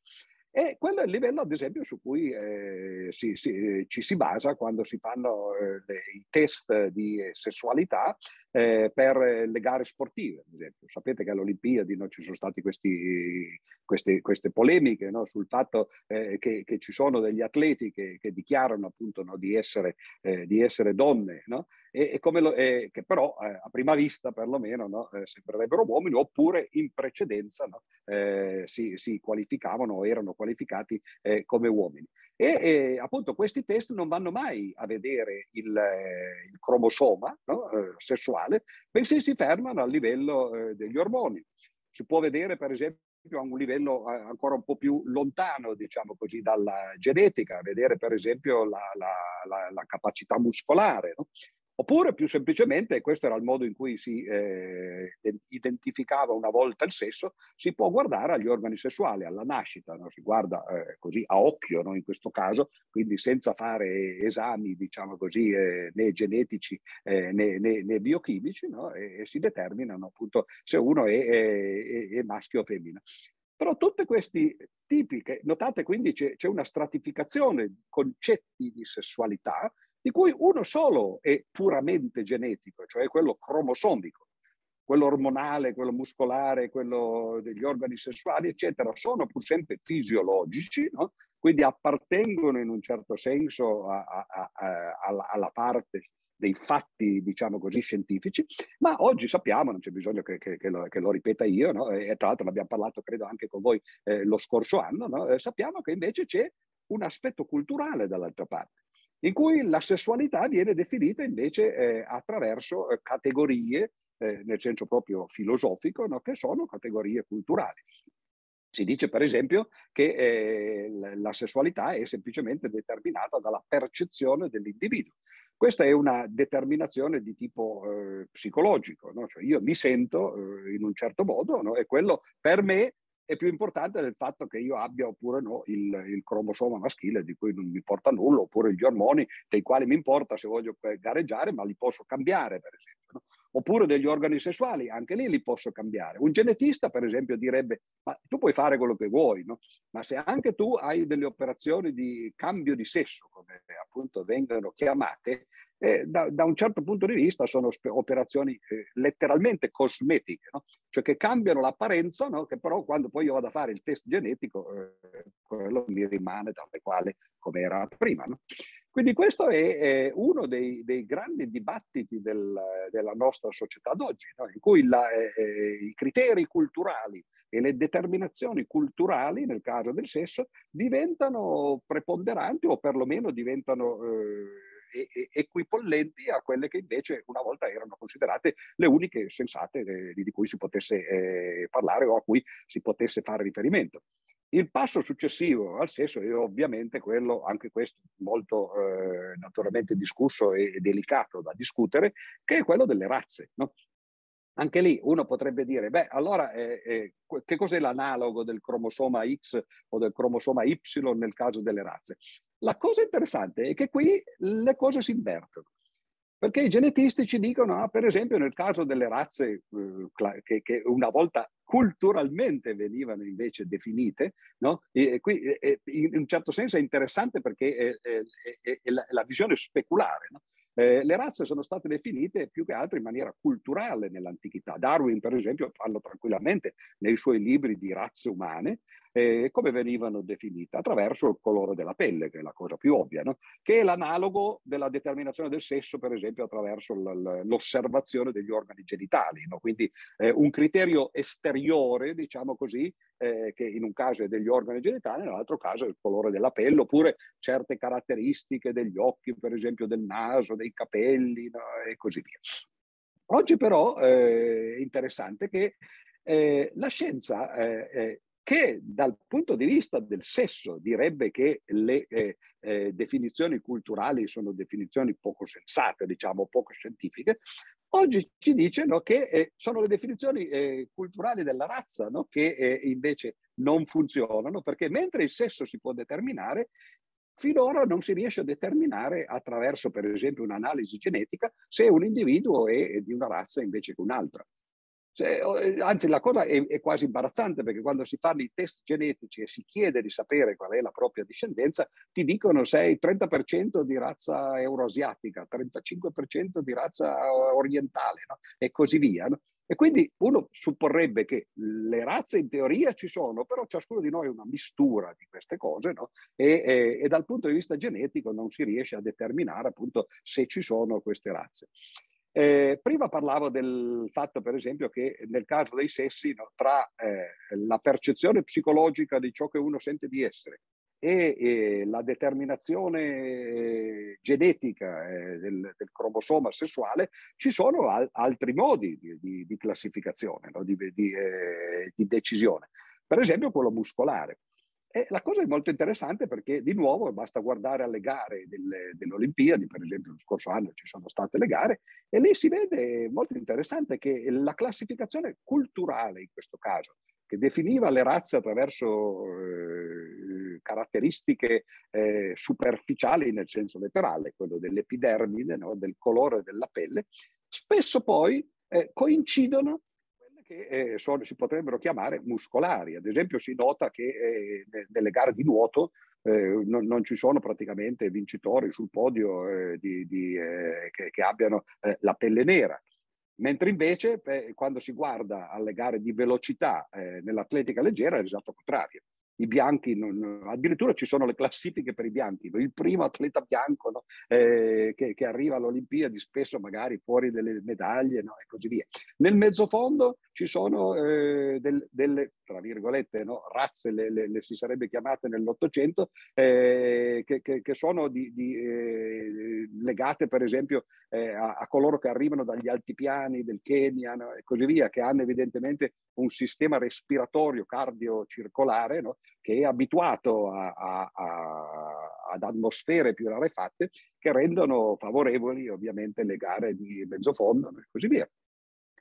E quello è il livello, ad esempio, su cui eh, si, si, ci si basa quando si fanno eh, le, i test di sessualità eh, per le gare sportive, ad esempio. Sapete che alle Olimpiadi no, ci sono state queste, polemiche no, sul fatto eh, che, che, ci sono degli atleti che, che dichiarano appunto no, di, essere, eh, di, essere, donne e, e lo, e che però eh, a prima vista perlomeno no, eh, sembrerebbero uomini oppure in precedenza no, eh, si, si, qualificavano o erano qualificati eh, come uomini. E, e, appunto questi test non vanno mai a vedere il, eh, il cromosoma no, eh, sessuale, bensì si fermano a livello degli ormoni. Si può vedere per esempio a un livello ancora un po' più lontano, diciamo così, dalla genetica, vedere per esempio la, la, la, la capacità muscolare. No? Oppure più semplicemente, questo era il modo in cui si eh, identificava una volta il sesso, si può guardare agli organi sessuali, alla nascita, no? si guarda eh, così a occhio no? in questo caso, quindi senza fare esami, diciamo così, eh, né genetici eh, né, né, né, biochimici, no? e, e, si determinano appunto se uno è, è, è maschio o femmina. Però tutti questi tipi, notate quindi c'è, c'è una stratificazione di concetti di sessualità, di cui uno solo è puramente genetico, cioè quello cromosomico. Quello ormonale, quello muscolare, quello degli organi sessuali, eccetera, sono pur sempre fisiologici, no? quindi appartengono in un certo senso a, a, a, alla, parte dei fatti, diciamo così, scientifici, ma oggi sappiamo, non c'è bisogno che, che, che, lo, che lo, ripeta io, no? e tra l'altro ne abbiamo parlato credo anche con voi eh, lo scorso anno, no? sappiamo che invece c'è un aspetto culturale dall'altra parte in cui la sessualità viene definita invece eh, attraverso eh, categorie, eh, nel senso proprio filosofico, no? che sono categorie culturali. Si dice per esempio che eh, la sessualità è semplicemente determinata dalla percezione dell'individuo. Questa è una determinazione di tipo eh, psicologico, no? cioè io mi sento eh, in un certo modo no? e quello per me è più importante del fatto che io abbia oppure no il, il, cromosoma maschile di cui non mi importa nulla, oppure gli ormoni dei quali mi importa se voglio gareggiare, ma li posso cambiare, per esempio. No? Oppure degli organi sessuali, anche lì li posso cambiare. Un genetista, per esempio, direbbe, ma tu puoi fare quello che vuoi, no? ma se anche tu hai delle operazioni di cambio di sesso, come appunto vengono chiamate, eh, da, da, un certo punto di vista sono sp- operazioni eh, letteralmente cosmetiche, no? cioè che cambiano l'apparenza, no? che però quando poi io vado a fare il test genetico, eh, quello mi rimane tale quale come era prima. No? Quindi questo è uno dei, dei grandi dibattiti del, della nostra società d'oggi, in cui la, eh, eh, i criteri culturali e le determinazioni culturali, nel caso del sesso, diventano preponderanti o perlomeno diventano eh, equipollenti a quelle che invece una volta erano considerate le uniche sensate eh, di cui si potesse eh, parlare o a cui si potesse fare riferimento. Il passo successivo al sesso è ovviamente quello, anche questo molto eh, naturalmente discusso e delicato da discutere, che è quello delle razze. No? Anche lì uno potrebbe dire, beh, allora eh, eh, che cos'è l'analogo del cromosoma X o del cromosoma Y nel caso delle razze? La cosa interessante è che qui le cose si invertono. Perché i genetisti ci dicono, ah, per esempio, nel caso delle razze eh, che, che, una volta culturalmente venivano invece definite, no? e, qui, e, in un certo senso è interessante perché è, è, è, la, la, visione speculare. No? Eh, le razze sono state definite più che altro in maniera culturale nell'antichità. Darwin, per esempio, parla tranquillamente nei suoi libri di razze umane, eh, come venivano definite? Attraverso il colore della pelle, che è la cosa più ovvia, no? che è l'analogo della determinazione del sesso, per esempio, attraverso l'osservazione degli organi genitali. No? Quindi eh, un criterio esteriore, diciamo così, eh, che in un caso è degli organi genitali, nell'altro caso è il colore della pelle, oppure certe caratteristiche degli occhi, per esempio del naso, dei capelli no? e così via. Oggi però eh, è interessante che eh, la scienza eh, che dal punto di vista del sesso direbbe che le eh, eh, definizioni culturali sono definizioni poco sensate, diciamo poco scientifiche, oggi ci dice no, che eh, sono le definizioni eh, culturali della razza no, che eh, invece non funzionano, perché mentre il sesso si può determinare, finora non si riesce a determinare attraverso, per esempio, un'analisi genetica se un individuo è di una razza invece che un'altra. Cioè, eh, anzi, la cosa è, è, quasi imbarazzante perché quando si fanno i test genetici e si chiede di sapere qual è la propria discendenza, ti dicono sei 30% di razza euroasiatica, 35% di razza orientale no? e così via. No? E quindi uno supporrebbe che le razze in teoria ci sono, però ciascuno di noi è una mistura di queste cose no? e, e, e dal punto di vista genetico non si riesce a determinare appunto se ci sono queste razze. Eh, prima parlavo del fatto, per esempio, che nel caso dei sessi, no, tra eh, la percezione psicologica di ciò che uno sente di essere e, e la determinazione eh, genetica eh, del, del, cromosoma sessuale, ci sono al, altri modi di, di, di classificazione, no, di, eh, di decisione. Per esempio quello muscolare. E la cosa è molto interessante perché, di nuovo, basta guardare alle gare delle, delle, Olimpiadi, per esempio lo scorso anno ci sono state le gare, e lì si vede molto interessante che la classificazione culturale, in questo caso, che definiva le razze attraverso eh, caratteristiche eh, superficiali nel senso letterale, quello dell'epidermide, no? del colore della pelle, spesso poi eh, coincidono che eh, sono, si potrebbero chiamare muscolari. Ad esempio si nota che eh, nelle gare di nuoto eh, non, non, ci sono praticamente vincitori sul podio eh, di, di, eh, che, che, abbiano eh, la pelle nera. Mentre invece quando si guarda alle gare di velocità nell'atletica leggera è l'esatto contrario i bianchi, non, addirittura ci sono le classifiche per i bianchi, il primo atleta bianco no? eh, che, che, arriva alle Olimpiadi spesso magari fuori delle medaglie no? e così via. Nel mezzofondo ci sono eh, del, delle, tra virgolette, no? razze, le, le, le, si sarebbe chiamate nell'Ottocento, eh, che, che, che, sono di, di, eh, legate per esempio eh, a, a, coloro che arrivano dagli altipiani del Kenya e così via, che hanno evidentemente un sistema respiratorio cardiocircolare no? Che è abituato a, a, a, ad atmosfere più rarefatte che rendono favorevoli ovviamente le gare di mezzofondo e così via.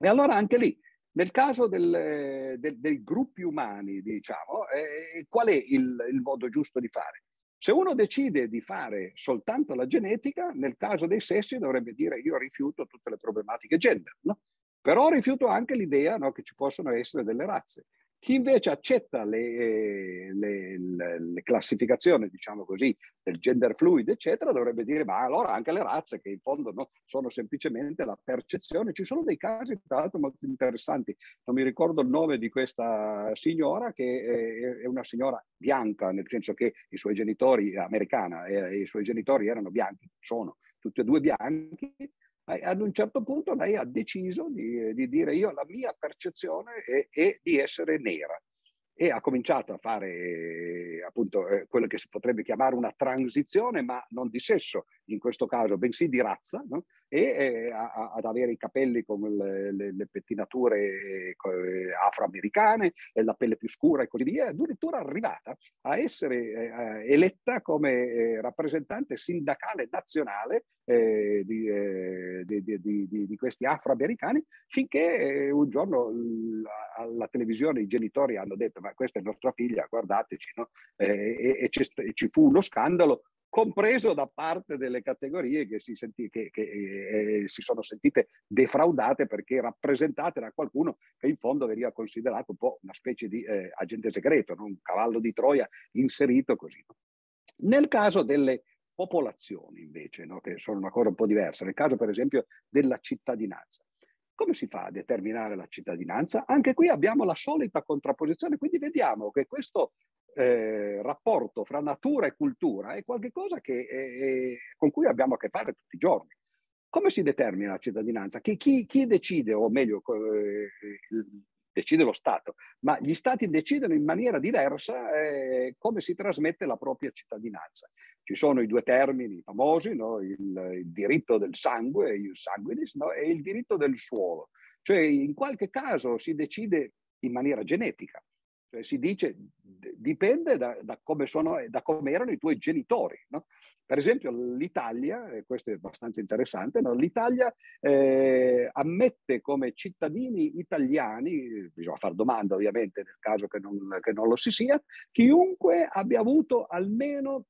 E allora anche lì, nel caso del, del, dei gruppi umani, diciamo, eh, qual è il, il modo giusto di fare? Se uno decide di fare soltanto la genetica, nel caso dei sessi dovrebbe dire io rifiuto tutte le problematiche gender, no? però rifiuto anche l'idea no, che ci possono essere delle razze. Chi invece accetta le, le, le, le, classificazioni, diciamo così, del gender fluid, eccetera, dovrebbe dire, ma allora anche le razze, che in fondo no, sono semplicemente la percezione. Ci sono dei casi, tra l'altro, molto interessanti. Non mi ricordo il nome di questa signora, che è una signora bianca, nel senso che i suoi genitori, americana, e i suoi genitori erano bianchi, sono tutti e due bianchi, ad un certo punto lei ha deciso di, di dire io la mia percezione è, è, di essere nera. E ha cominciato a fare appunto eh, quello che si potrebbe chiamare una transizione, ma non di sesso in questo caso, bensì di razza, no? e eh, a, ad avere i capelli con le, le, le pettinature eh, afroamericane, e la pelle più scura e così via, addirittura arrivata a essere eh, eletta come eh, rappresentante sindacale nazionale eh, di, eh, di, di, di, questi afroamericani, finché un giorno alla televisione i genitori hanno detto ma questa è nostra figlia, guardateci, no? e, e, e ci fu uno scandalo compreso da parte delle categorie che si, senti, che, che eh, si, sono sentite defraudate perché rappresentate da qualcuno che in fondo veniva considerato un po' una specie di eh, agente segreto, no? un cavallo di Troia inserito così. Nel caso delle popolazioni invece, no? che sono una cosa un po' diversa, nel caso per esempio della cittadinanza, come si fa a determinare la cittadinanza? Anche qui abbiamo la solita contrapposizione, quindi vediamo che questo eh, rapporto fra natura e cultura è qualcosa che, eh, con cui abbiamo a che fare tutti i giorni. Come si determina la cittadinanza? Chi, chi, chi decide, o meglio, eh, decide lo Stato, ma gli Stati decidono in maniera diversa eh, come si trasmette la propria cittadinanza. Ci sono i due termini famosi, no? il, il, diritto del sangue, il sanguinis, no? e il diritto del suolo. Cioè in qualche caso si decide in maniera genetica, cioè si dice dipende da, da, come sono, da, come erano i tuoi genitori. No? Per esempio l'Italia, e questo è abbastanza interessante, no? l'Italia eh, ammette come cittadini italiani, bisogna fare domanda ovviamente nel caso che non, che non lo si sia, chiunque abbia avuto almeno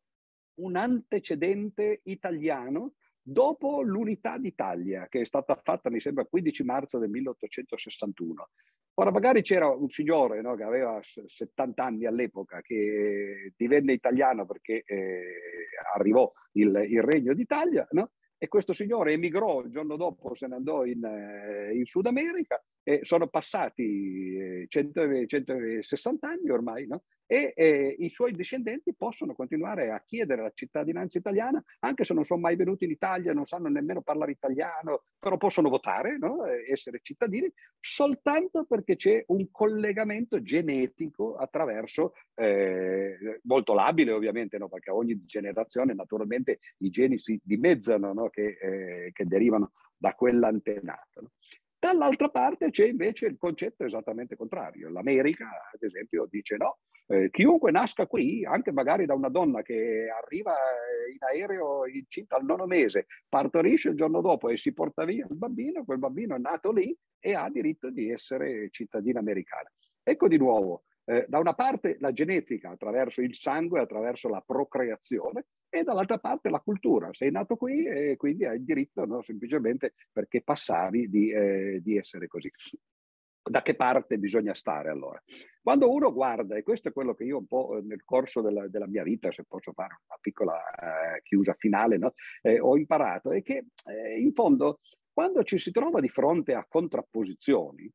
un antecedente italiano dopo l'unità d'Italia, che è stata fatta, mi sembra, il 15 marzo del 1861. Ora, magari c'era un signore no, che aveva 70 anni all'epoca, che divenne italiano perché eh, arrivò il, il Regno d'Italia, no? e questo signore emigrò il giorno dopo, se ne andò in, eh, in Sud America e sono passati 100, eh, 160 anni ormai, no? E eh, i suoi discendenti possono continuare a chiedere la cittadinanza italiana, anche se non sono mai venuti in Italia, non sanno nemmeno parlare italiano, però possono votare, no? essere cittadini, soltanto perché c'è un collegamento genetico attraverso, eh, molto labile ovviamente, no? perché ogni generazione naturalmente i geni si dimezzano, no? che, eh, che derivano da quell'antenato. Dall'altra parte c'è invece il concetto esattamente contrario. L'America, ad esempio, dice no, eh, chiunque nasca qui, anche magari da una donna che arriva eh, in aereo incinta al nono mese, partorisce il giorno dopo e si porta via il bambino, quel bambino è nato lì e ha diritto di essere cittadino americano. Ecco di nuovo, eh, da una parte la genetica attraverso il sangue, attraverso la procreazione, e dall'altra parte la cultura. Sei nato qui e quindi hai il diritto, no, semplicemente perché passavi di, eh, di essere così da che parte bisogna stare allora. Quando uno guarda, e questo è quello che io un po' nel corso della, della mia vita, se posso fare una piccola eh, chiusa finale, no? eh, ho imparato, è che eh, in fondo quando ci si trova di fronte a contrapposizioni,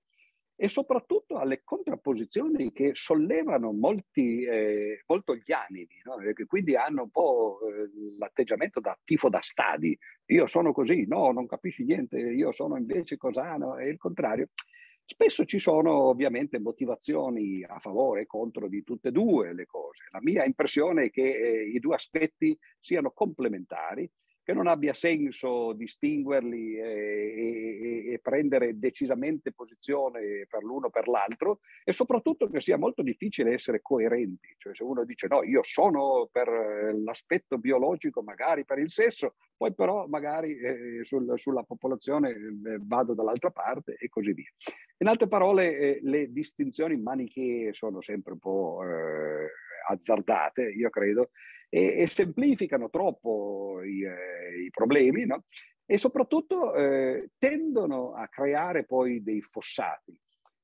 e soprattutto alle contrapposizioni che sollevano molti, eh, molto gli animi, no? che quindi hanno un po' eh, l'atteggiamento da tifo da stadi. Io sono così, no, non capisci niente, io sono invece cosano, e il contrario. Spesso ci sono ovviamente motivazioni a favore e contro di tutte e due le cose. La mia impressione è che eh, i due aspetti siano complementari che non abbia senso distinguerli e, e, e, prendere decisamente posizione per l'uno o per l'altro e soprattutto che sia molto difficile essere coerenti, cioè se uno dice no, io sono per l'aspetto biologico, magari per il sesso, poi però magari eh, sul, sulla popolazione eh, vado dall'altra parte e così via. In altre parole, eh, le distinzioni manichee sono sempre un po' eh, azzardate, io credo, e, e semplificano troppo i, eh, i problemi, no? E soprattutto eh, tendono a creare poi dei fossati.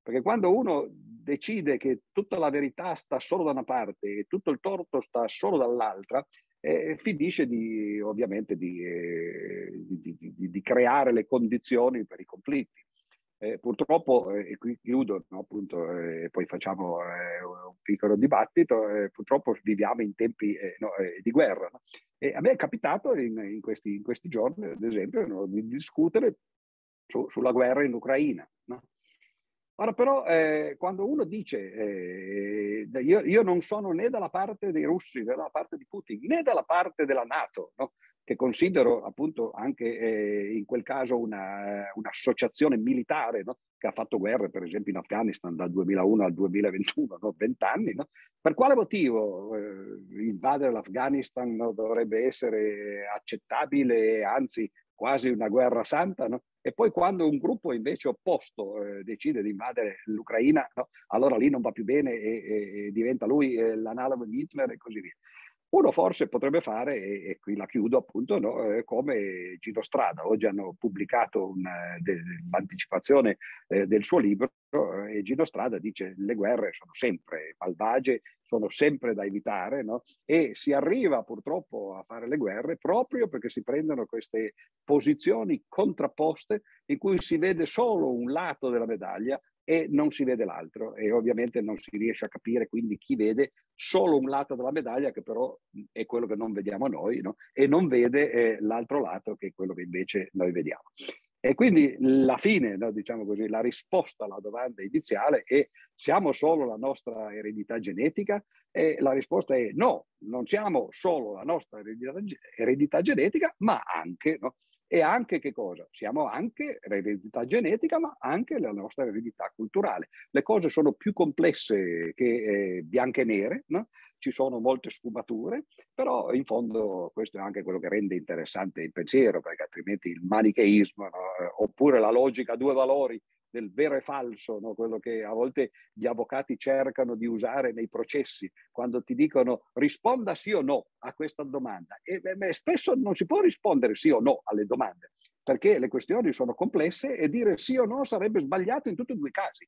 Perché quando uno decide che tutta la verità sta solo da una parte e tutto il torto sta solo dall'altra, eh, finisce di, ovviamente di, eh, di, di, creare le condizioni per i conflitti. Eh, purtroppo, eh, e qui chiudo, no, appunto, eh, poi facciamo eh, un piccolo dibattito, eh, purtroppo viviamo in tempi no, di guerra. No? E a me è capitato in, in, questi, in questi, giorni, ad esempio, no, di discutere su, sulla guerra in Ucraina. Ora però, quando uno dice io, io, non sono né dalla parte dei russi, né dalla parte di Putin, né dalla parte della Nato, che considero appunto anche eh, in quel caso una, un'associazione militare no? che ha fatto guerre per esempio in Afghanistan dal 2001 al 2021, no? 20 anni. No? Per quale motivo eh, invadere l'Afghanistan dovrebbe essere accettabile, anzi quasi una guerra santa? E poi quando un gruppo invece opposto eh, decide di invadere l'Ucraina, allora lì non va più bene e, e, e diventa lui eh, l'analogo di Hitler e così via. Uno forse potrebbe fare, e, qui la chiudo appunto, no, eh, come Gino Strada. Oggi hanno pubblicato una, de, l'anticipazione eh, del suo libro eh, e Gino Strada dice le guerre sono sempre malvagie, sono sempre da evitare, no? e si arriva purtroppo a fare le guerre proprio perché si prendono queste posizioni contrapposte in cui si vede solo un lato della medaglia e non si vede l'altro e ovviamente non si riesce a capire quindi chi vede solo un lato della medaglia che però è quello che non vediamo noi no? e non vede eh, l'altro lato che è quello che invece noi vediamo. E quindi la fine, no, diciamo così, la risposta alla domanda iniziale è siamo solo la nostra eredità genetica? E la risposta è no, non siamo solo la nostra eredità, eredità genetica, ma anche, no? E anche che cosa? Siamo anche l'eredità genetica, ma anche la nostra eredità culturale. Le cose sono più complesse che eh, bianche e nere, no? ci sono molte sfumature, però in fondo questo è anche quello che rende interessante il pensiero, perché altrimenti il manicheismo no? oppure la logica a due valori del vero e falso, no? quello che a volte gli avvocati cercano di usare nei processi, quando ti dicono risponda sì o no a questa domanda. E beh, spesso non si può rispondere sì o no alle domande, perché le questioni sono complesse e dire sì o no sarebbe sbagliato in tutti e due i casi.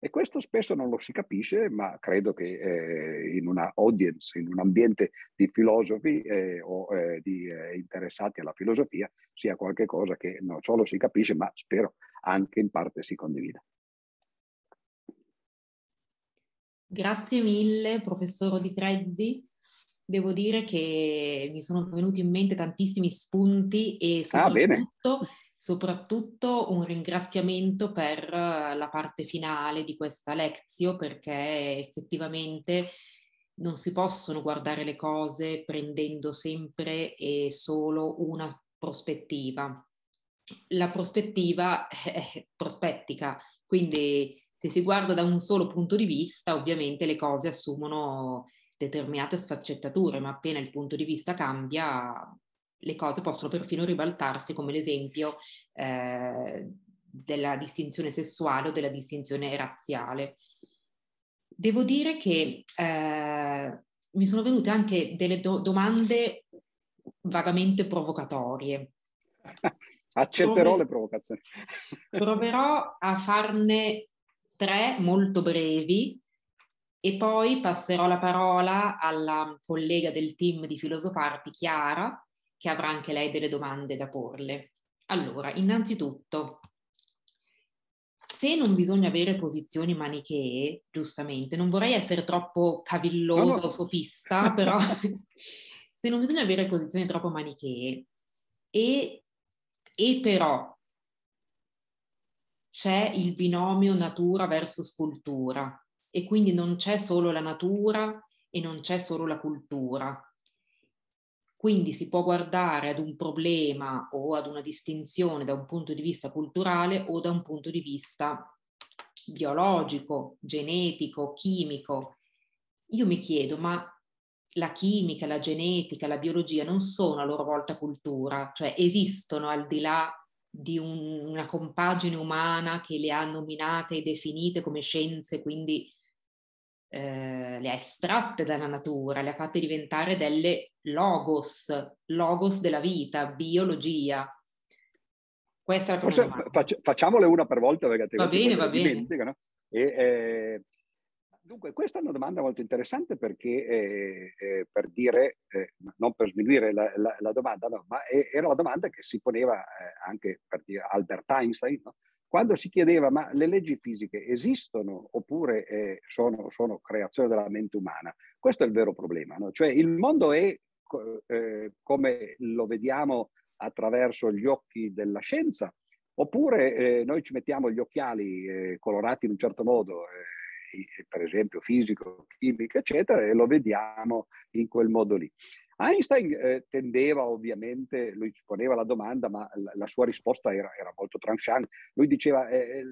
E questo spesso non lo si capisce, ma credo che eh, in una audience, in un ambiente di filosofi eh, o eh, di eh, interessati alla filosofia, sia qualcosa che non solo si capisce, ma spero anche in parte si condivida. Grazie mille, professor Di Freddi. Devo dire che mi sono venuti in mente tantissimi spunti e soprattutto ah, soprattutto un ringraziamento per la parte finale di questa lezione perché effettivamente non si possono guardare le cose prendendo sempre e solo una prospettiva. La prospettiva è prospettica, quindi se si guarda da un solo punto di vista, ovviamente le cose assumono determinate sfaccettature, ma appena il punto di vista cambia, le cose possono perfino ribaltarsi, come l'esempio eh, della distinzione sessuale o della distinzione razziale. Devo dire che eh, mi sono venute anche delle do- domande vagamente provocatorie. Accetterò Prove- le provocazioni. proverò a farne tre molto brevi e poi passerò la parola alla collega del team di Filosofarti, Chiara, che avrà anche lei delle domande da porle. Allora, innanzitutto, se non bisogna avere posizioni manichee, giustamente, non vorrei essere troppo cavillosa no, no. o sofista, però se non bisogna avere posizioni troppo manichee e, e però c'è il binomio natura versus cultura e quindi non c'è solo la natura e non c'è solo la cultura, quindi si può guardare ad un problema o ad una distinzione da un punto di vista culturale o da un punto di vista biologico, genetico, chimico. Io mi chiedo, ma la chimica, la genetica, la biologia non sono a loro volta cultura, cioè esistono al di là di un, una compagine umana che le ha nominate e definite come scienze, quindi eh, le ha estratte dalla natura, le ha fatte diventare delle logos, logos della vita, biologia. Questa è la Forse fac- facciamole una per volta perché va bene, va bene. No? E, eh, dunque, questa è una domanda molto interessante perché eh, eh, per dire, eh, non per sminuire la, la, la domanda, no, ma era la domanda che si poneva eh, anche per dire Albert Einstein, no? quando si chiedeva ma le leggi fisiche esistono oppure eh, sono, sono, creazione della mente umana, questo è il vero problema, no? cioè il mondo è eh, come lo vediamo attraverso gli occhi della scienza, oppure noi ci mettiamo gli occhiali colorati in un certo modo, per esempio fisico, chimico, eccetera, e lo vediamo in quel modo lì. Einstein eh, tendeva ovviamente, lui ci poneva la domanda, ma la, la sua risposta era, era, molto tranchant. Lui diceva, eh,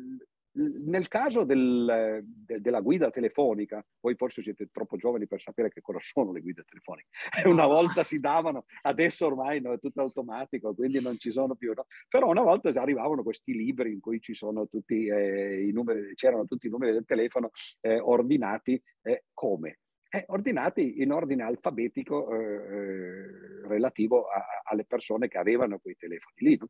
nel caso del, de, della guida telefonica, voi forse siete troppo giovani per sapere che cosa sono le guide telefoniche. Una volta si davano, adesso ormai no, è tutto automatico, quindi non ci sono più. No? Però una volta arrivavano questi libri in cui ci sono tutti, eh, i numeri, c'erano tutti i numeri del telefono eh, ordinati eh, come eh, ordinati in ordine alfabetico eh, eh, relativo a, alle persone che avevano quei telefoni lì. No?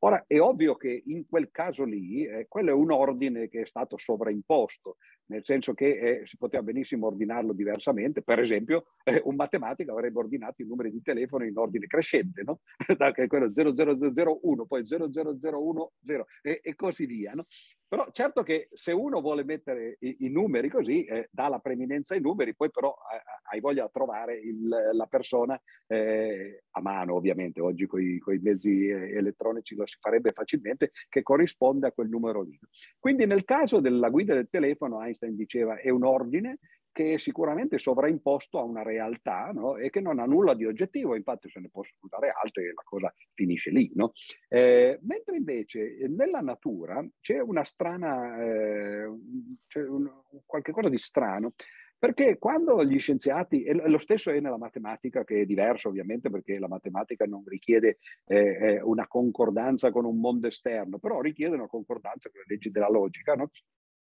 Ora, è ovvio che in quel caso lì, eh, quello è un ordine che è stato sovraimposto, nel senso che eh, si poteva benissimo ordinarlo diversamente. Per esempio, eh, un matematico avrebbe ordinato i numeri di telefono in ordine crescente, no? è quello 00001, poi 00010 e, e così via. No? Però certo che se uno vuole mettere i, i numeri così, eh, dà la preminenza ai numeri, poi però eh, hai voglia di trovare il, la persona eh, a mano, ovviamente, oggi con i mezzi eh, elettronici lo si farebbe facilmente, che corrisponde a quel numero lì. Quindi nel caso della guida del telefono, Einstein diceva è un ordine che è sicuramente sovraimposto a una realtà no? e che non ha nulla di oggettivo, infatti se ne possono usare altre e la cosa finisce lì. No? Eh, mentre invece nella natura c'è una strana, eh, c'è un, qualche di strano, perché quando gli scienziati, e lo stesso è nella matematica, che è diverso ovviamente perché la matematica non richiede eh, eh una concordanza con un mondo esterno, però richiede una concordanza con le leggi della logica, no?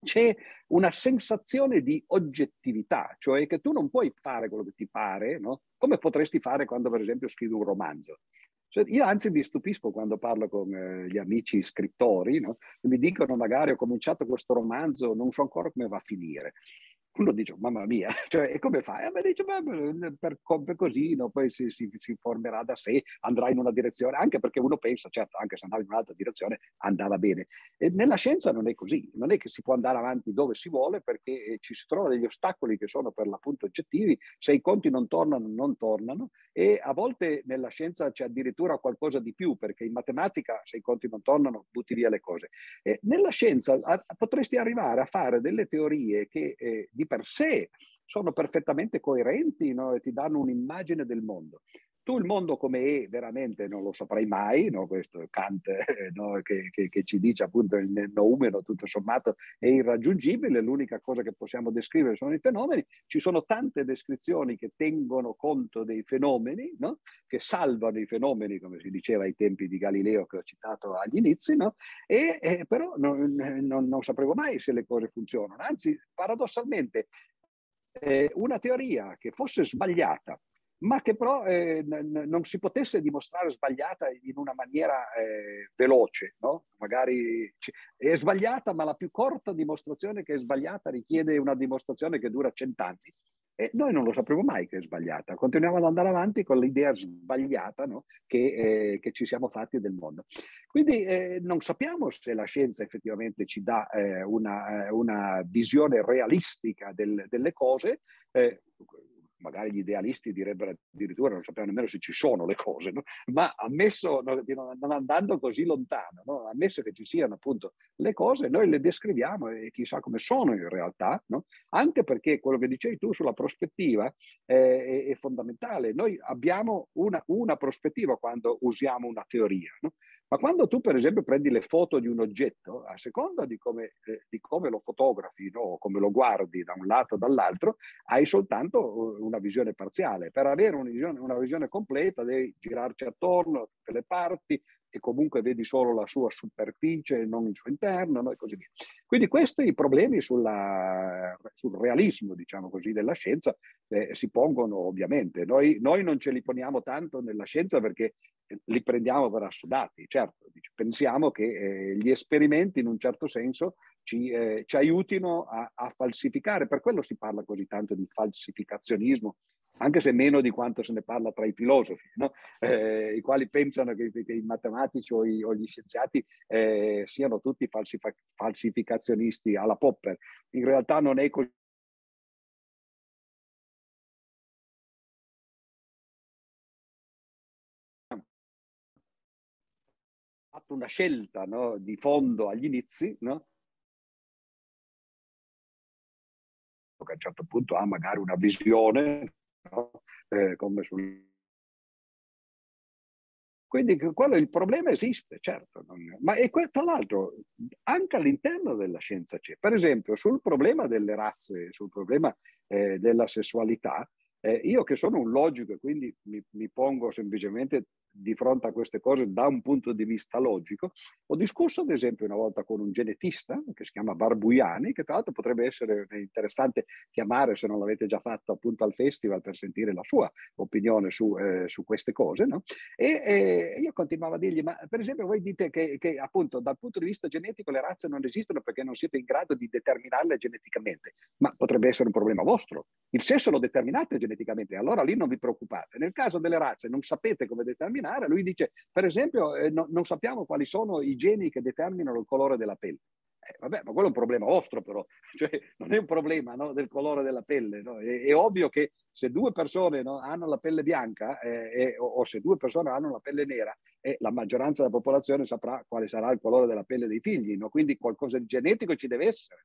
c'è una sensazione di oggettività, cioè che tu non puoi fare quello che ti pare, no? come potresti fare quando per esempio scrivi un romanzo. Cioè, io anzi mi stupisco quando parlo con eh, gli amici scrittori, no? mi dicono magari ho cominciato questo romanzo, non so ancora come va a finire uno dice, mamma mia, cioè, e come fai? E me dice, beh, per, per così no? poi si, si, si, formerà da sé, andrà in una direzione, anche perché uno pensa, certo, anche se andava in un'altra direzione andava bene. E nella scienza non è così, non è che si può andare avanti dove si vuole perché eh, ci si trova degli ostacoli che sono per l'appunto oggettivi, se i conti non tornano, non tornano e a volte nella scienza c'è addirittura qualcosa di più, perché in matematica se i conti non tornano butti via le cose. E nella scienza a, potresti arrivare a fare delle teorie che eh, di per sé sono perfettamente coerenti no? e ti danno un'immagine del mondo tu il mondo come è veramente non lo saprai mai, no? questo Kant no? che, che, che, ci dice appunto il noumeno tutto sommato è irraggiungibile, l'unica cosa che possiamo descrivere sono i fenomeni, ci sono tante descrizioni che tengono conto dei fenomeni, no? che salvano i fenomeni come si diceva ai tempi di Galileo che ho citato agli inizi, e, e, però non, non, non sapremo mai se le cose funzionano, anzi paradossalmente eh, una teoria che fosse sbagliata ma che però eh, n- non si potesse dimostrare sbagliata in una maniera eh, veloce, no? Magari è sbagliata, ma la più corta dimostrazione che è sbagliata richiede una dimostrazione che dura cent'anni. E noi non lo sapremo mai che è sbagliata, continuiamo ad andare avanti con l'idea sbagliata no? che, eh, che, ci siamo fatti del mondo. Quindi eh, non sappiamo se la scienza effettivamente ci dà eh, una, eh, una, visione realistica del, delle cose eh, magari gli idealisti direbbero addirittura non sappiamo nemmeno se ci sono le cose, no? ma ammesso, non andando così lontano, no? ammesso che ci siano appunto le cose, noi le descriviamo e chissà come sono in realtà, no? anche perché quello che dicevi tu sulla prospettiva è, è, è fondamentale. Noi abbiamo una, una, prospettiva quando usiamo una teoria. Ma quando tu, per esempio, prendi le foto di un oggetto, a seconda di come, eh, di come lo fotografi no? o come lo guardi da un lato o dall'altro, hai soltanto uh, una visione parziale. Per avere una visione, una visione completa devi girarci attorno tutte le parti, e comunque vedi solo la sua superficie e non il suo interno no? e così via. Quindi questi problemi sulla, sul realismo, diciamo così, della scienza eh, si pongono ovviamente. Noi, noi, non ce li poniamo tanto nella scienza perché li prendiamo per assodati, certo, pensiamo che eh, gli esperimenti in un certo senso ci, eh, ci aiutino a, a falsificare, per quello si parla così tanto di falsificazionismo anche se meno di quanto se ne parla tra i filosofi, no? eh, i quali pensano che, che, i matematici o, i, o gli scienziati eh, siano tutti falsifa- falsificazionisti alla Popper. In realtà non è così. fatto una scelta no, di fondo agli inizi, no? che a un certo punto ha magari una visione no? eh, come sul... Quindi quello, il problema esiste, certo, non... ma e tra l'altro anche all'interno della scienza c'è. Per esempio sul problema delle razze, sul problema eh, della sessualità, Eh, io che sono un logico e quindi mi, mi pongo semplicemente di fronte a queste cose da un punto di vista logico. Ho discusso ad esempio una volta con un genetista che si chiama Barbuiani, che tra l'altro potrebbe essere interessante chiamare se non l'avete già fatto appunto al festival per sentire la sua opinione su, eh, su queste cose. No? E, e, io continuavo a dirgli, ma per esempio voi dite che, che appunto dal punto di vista genetico le razze non esistono perché non siete in grado di determinarle geneticamente, ma potrebbe essere un problema vostro. Il sesso lo determinate geneticamente, allora lì non vi preoccupate. Nel caso delle razze non sapete come determinare, determinare. Lui dice, per esempio, eh, no, non sappiamo quali sono i geni che determinano il colore della pelle. Eh, vabbè, ma quello è un problema vostro però, cioè non è un problema no, del colore della pelle. No? È, è, ovvio che se due persone no, hanno la pelle bianca eh, o, o, se due persone hanno la pelle nera, eh, la maggioranza della popolazione saprà quale sarà il colore della pelle dei figli, quindi qualcosa di genetico ci deve essere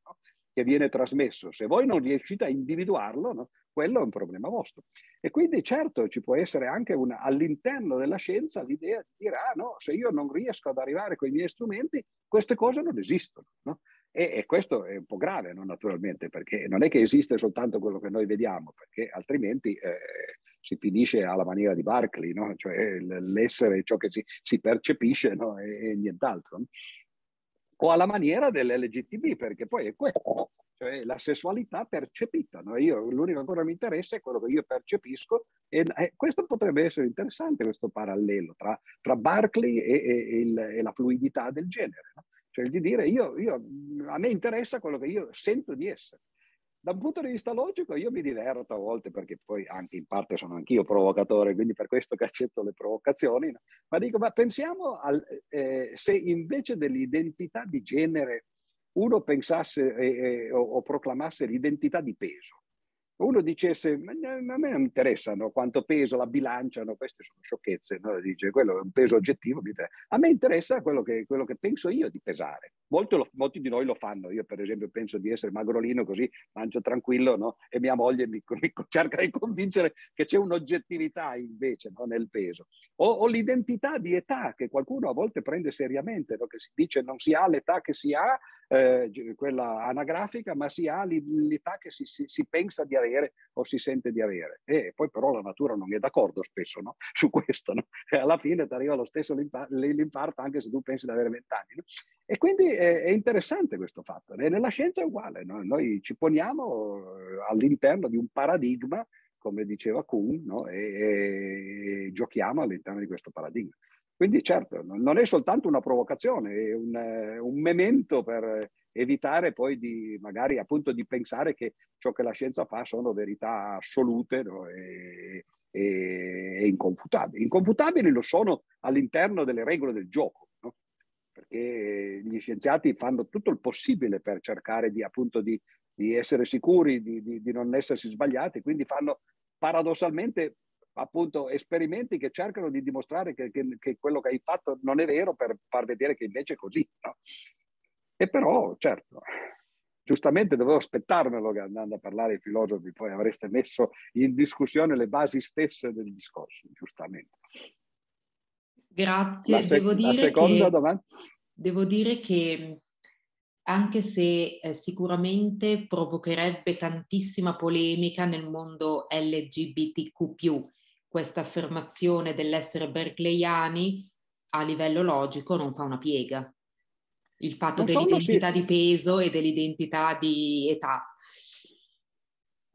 che viene trasmesso. Se voi non riuscite a individuarlo, no? quello è un problema vostro. E quindi certo ci può essere anche una, all'interno della scienza l'idea di dire, ah no, se io non riesco ad arrivare con i miei strumenti, queste cose non esistono. No? E, e, questo è un po' grave, no? naturalmente, perché non è che esiste soltanto quello che noi vediamo, perché altrimenti eh, si finisce alla maniera di Barclay, no? cioè l'essere ciò che si, si percepisce e, e nient'altro o alla maniera dell'LGTB, perché poi è questo, cioè la sessualità percepita. No? Io, l'unica cosa che mi interessa è quello che io percepisco e, e questo potrebbe essere interessante, questo parallelo tra, tra Barclay e, e, il, e, la fluidità del genere. No? Cioè di dire io, io, a me interessa quello che io sento di essere da un punto di vista logico io mi diverto a volte perché poi anche in parte sono anch'io provocatore, quindi per questo che accetto le provocazioni, no? ma dico, ma pensiamo al, eh, se invece dell'identità di genere uno pensasse eh, eh, o, o proclamasse l'identità di peso uno dicesse, ma a me non interessa no? quanto peso la bilanciano, queste sono sciocchezze, no? dice, quello è un peso oggettivo, a me interessa quello che, quello che penso io di pesare. Lo, molti, di noi lo fanno, io per esempio penso di essere magrolino così mangio tranquillo no? e mia moglie mi, mi, cerca di convincere che c'è un'oggettività invece nel peso. O, o, l'identità di età che qualcuno a volte prende seriamente, che si dice non si ha l'età che si ha, eh, quella anagrafica, ma si ha l'età che si, si, si pensa di avere o si sente di avere. E poi però la natura non è d'accordo spesso no? su questo. No? E alla fine ti arriva lo stesso l'infarto anche se tu pensi di avere vent'anni. No? E quindi è, è, interessante questo fatto. Nella scienza è uguale. Noi ci poniamo eh, all'interno di un paradigma, come diceva Kuhn, e, e giochiamo all'interno di questo paradigma. Quindi certo, non è soltanto una provocazione, è un, un memento per evitare poi di magari appunto di pensare che ciò che la scienza fa sono verità assolute no? e, e, e, inconfutabili. Inconfutabili lo sono all'interno delle regole del gioco, no? Perché gli scienziati fanno tutto il possibile per cercare di appunto di, di essere sicuri, di, di, non essersi sbagliati, quindi fanno paradossalmente appunto esperimenti che cercano di dimostrare che, che, che, quello che hai fatto non è vero per far vedere che invece è così. No? E però, certo, giustamente dovevo aspettarmelo che andando a parlare ai filosofi poi avreste messo in discussione le basi stesse del discorso, giustamente. Grazie. Sec- devo dire che? Devo dire che anche se eh, sicuramente provocherebbe tantissima polemica nel mondo LGBTQ, questa affermazione dell'essere berkeleyani a livello logico non fa una piega il fatto non dell'identità sì. di peso e dell'identità di età.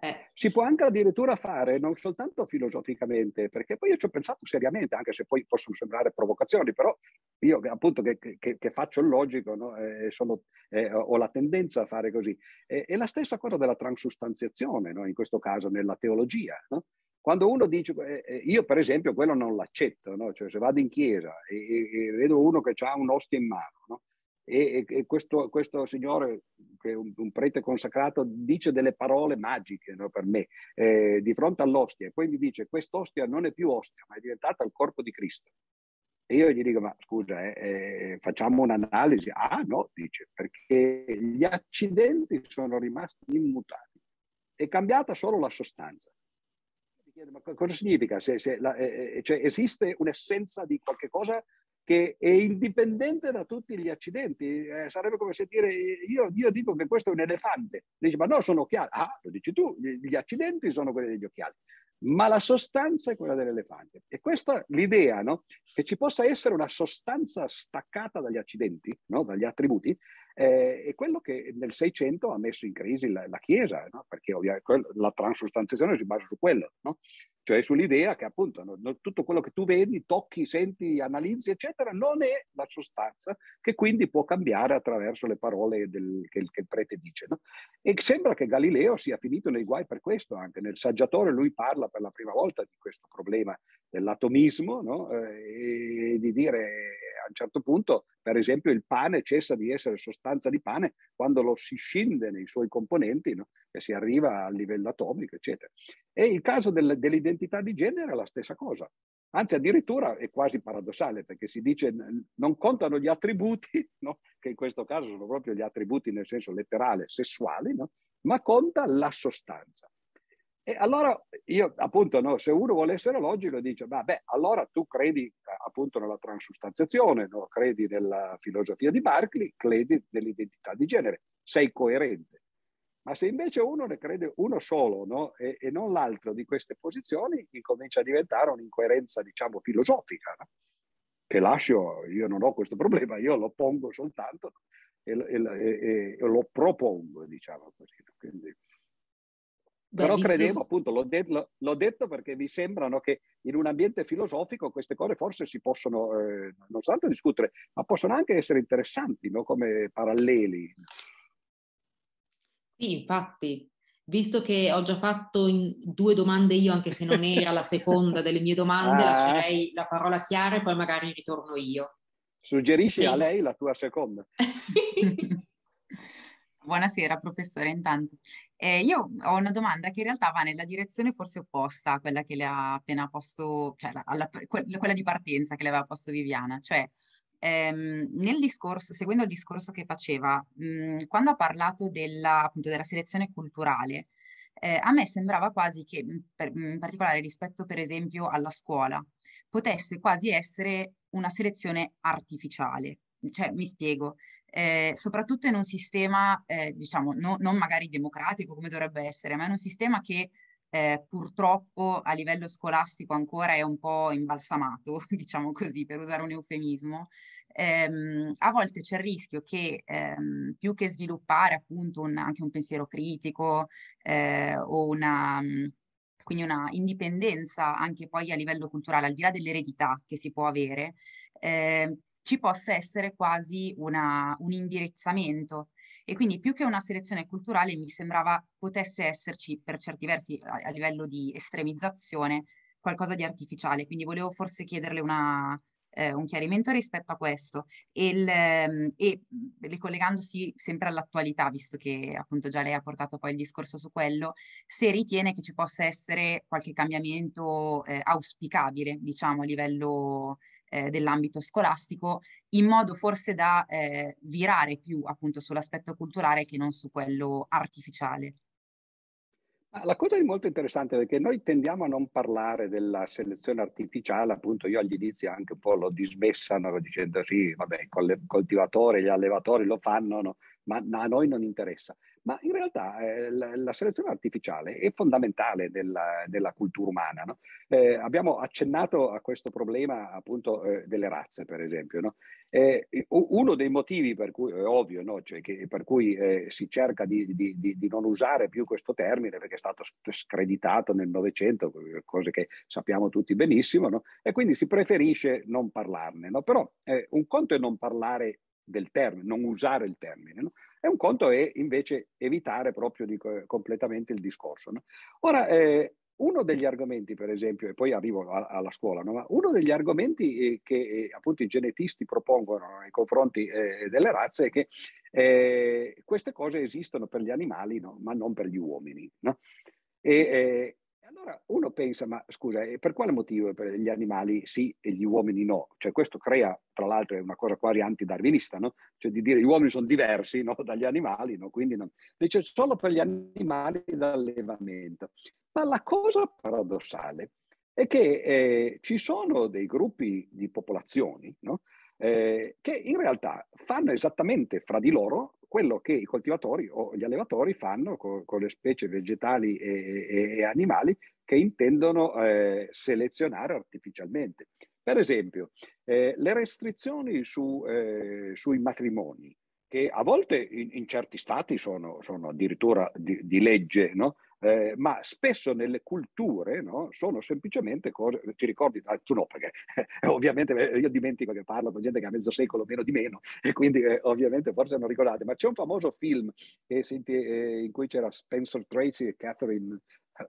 Eh. Si può anche addirittura fare, non soltanto filosoficamente, perché poi io ci ho pensato seriamente, anche se poi possono sembrare provocazioni, però io appunto che, che, che faccio il logico, no? eh, sono, eh, ho la tendenza a fare così. è la stessa cosa della transustanziazione, no? in questo caso nella teologia. No? Quando uno dice, eh, eh, io per esempio quello non l'accetto, cioè se vado in chiesa e, e, e vedo uno che ha un'ostia in mano, e, e questo, questo, signore, che è un, un, prete consacrato, dice delle parole magiche no, per me eh, di fronte all'ostia e poi mi dice quest'ostia non è più ostia, ma è diventata il corpo di Cristo. E io gli dico, ma scusa, eh, eh, facciamo un'analisi. Ah no, dice, perché gli accidenti sono rimasti immutati. È cambiata solo la sostanza. Ma cosa significa? Se, se la, eh, eh, cioè esiste un'essenza di qualche cosa che è indipendente da tutti gli accidenti. Eh, sarebbe come se dire, io, io, dico che questo è un elefante. Dici, ma no, sono occhiali. Ah, lo dici tu, gli accidenti sono quelli degli occhiali. Ma la sostanza è quella dell'elefante. E questa l'idea, no? Che ci possa essere una sostanza staccata dagli accidenti, no? dagli attributi, eh, è quello che nel Seicento ha messo in crisi la, la Chiesa, no? perché ovviamente la transustanziazione si basa su quello? Cioè sull'idea che appunto no, tutto quello che tu vedi, tocchi, senti, analizzi, eccetera, non è la sostanza che quindi può cambiare attraverso le parole del, che, che, il prete dice. E sembra che Galileo sia finito nei guai per questo, anche nel saggiatore lui parla per la prima volta di questo problema dell'atomismo eh, e di dire a un certo punto, per esempio, il pane cessa di essere sostanza di pane quando lo si scinde nei suoi componenti no? e si arriva a livello atomico, eccetera. E il caso del, dell'identità di genere è la stessa cosa. Anzi, addirittura è quasi paradossale perché si dice non contano gli attributi, no? che in questo caso sono proprio gli attributi nel senso letterale, sessuali, no? ma conta la sostanza. E allora io appunto, no, se uno vuole essere logico, dice, vabbè, allora tu credi eh, appunto nella transustanziazione, no? credi nella filosofia di Barclay, credi nell'identità di genere, sei coerente. Ma se invece uno ne crede uno solo no? e, e, non l'altro di queste posizioni, incomincia a diventare un'incoerenza, diciamo, filosofica, no? che lascio, io non ho questo problema, io lo pongo soltanto e, e, e lo propongo, diciamo così. Quindi, però credevo, appunto, l'ho, de- l'ho, detto perché mi sembrano che in un ambiente filosofico queste cose forse si possono eh, non soltanto discutere, ma possono anche essere interessanti no? come paralleli. Sì, infatti, visto che ho già fatto due domande io, anche se non era la seconda delle mie domande, ah. lascerei la parola a Chiara e poi magari ritorno io. Suggerisci sì. a lei la tua seconda. Buonasera professore, intanto. Eh, io ho una domanda che in realtà va nella direzione forse opposta a quella che le ha appena posto, cioè alla, quella di partenza che le aveva posto Viviana, cioè ehm, nel discorso, seguendo il discorso che faceva, mh, mhmm, quando ha parlato della, appunto, della selezione culturale, eh, a me sembrava quasi che, mhmm, per, mhmm, in particolare rispetto per esempio alla scuola, potesse quasi essere una selezione artificiale. Cioè, mi spiego, eh, soprattutto in un sistema, eh, diciamo, no, non magari democratico come dovrebbe essere, ma in un sistema che eh, purtroppo a livello scolastico ancora è un po' imbalsamato, diciamo così, per usare un eufemismo, ehm, a volte c'è il rischio che ehm, più che sviluppare appunto un, anche un pensiero critico eh, o una quindi una indipendenza anche poi a livello culturale, al di là dell'eredità che si può avere, eh, ci possa essere quasi una, un indirizzamento. E quindi più che una selezione culturale mi sembrava potesse esserci per certi versi a, a livello di estremizzazione qualcosa di artificiale. Quindi volevo forse chiederle una, eh, un chiarimento rispetto a questo e, il, ehm, e ricollegandosi sempre all'attualità, visto che appunto già lei ha portato poi il discorso su quello, se ritiene che ci possa essere qualche cambiamento eh, auspicabile, diciamo, a livello eh, dell'ambito scolastico, in modo forse da eh, virare più appunto sull'aspetto culturale che non su quello artificiale. La cosa è molto interessante perché noi tendiamo a non parlare della selezione artificiale, appunto io agli inizi anche un po' lo dismessano dicendo sì, vabbè, i coltivatori, gli allevatori lo fanno, no? Ma a noi non interessa. Ma in realtà eh, la, la, selezione artificiale è fondamentale nella, nella cultura umana. No? Eh, abbiamo accennato a questo problema appunto eh, delle razze, per esempio. No? uno dei motivi per cui, è ovvio, no? cioè che, per cui eh, si cerca di, di, di, di, non usare più questo termine, perché è stato screditato nel Novecento, cose che sappiamo tutti benissimo, e quindi si preferisce non parlarne. Però eh, un conto è non parlare del termine, non usare il termine. No? E un conto è invece evitare proprio di, completamente il discorso. No? Ora, eh, uno degli argomenti, per esempio, e poi arrivo a, alla scuola, no? uno degli argomenti eh, che eh, appunto i genetisti propongono nei confronti eh, delle razze è che eh, queste cose esistono per gli animali, ma non per gli uomini. E, eh, allora uno pensa, ma scusa, per quale motivo gli animali sì e gli uomini no? Cioè questo crea, tra l'altro una cosa quasi antidarwinista, no? Cioè di dire gli uomini sono diversi no? dagli animali, no? Quindi non... Invece solo per gli animali d'allevamento. Ma la cosa paradossale è che eh, ci sono dei gruppi di popolazioni no? eh, che in realtà fanno esattamente fra di loro quello che i coltivatori o gli allevatori fanno con, con le specie vegetali e, e, e, animali che intendono eh, selezionare artificialmente. Per esempio, eh, le restrizioni su, eh, sui matrimoni, che a volte in, in certi stati sono, sono addirittura di, di legge, no? Eh, ma spesso nelle culture no, sono semplicemente cose, ti ricordi, ah, tu no, perché eh, ovviamente eh, io dimentico che parlo con gente che ha mezzo secolo meno di meno e quindi eh, ovviamente forse non ricordate, ma c'è un famoso film senti, eh, in cui c'era Spencer Tracy e Catherine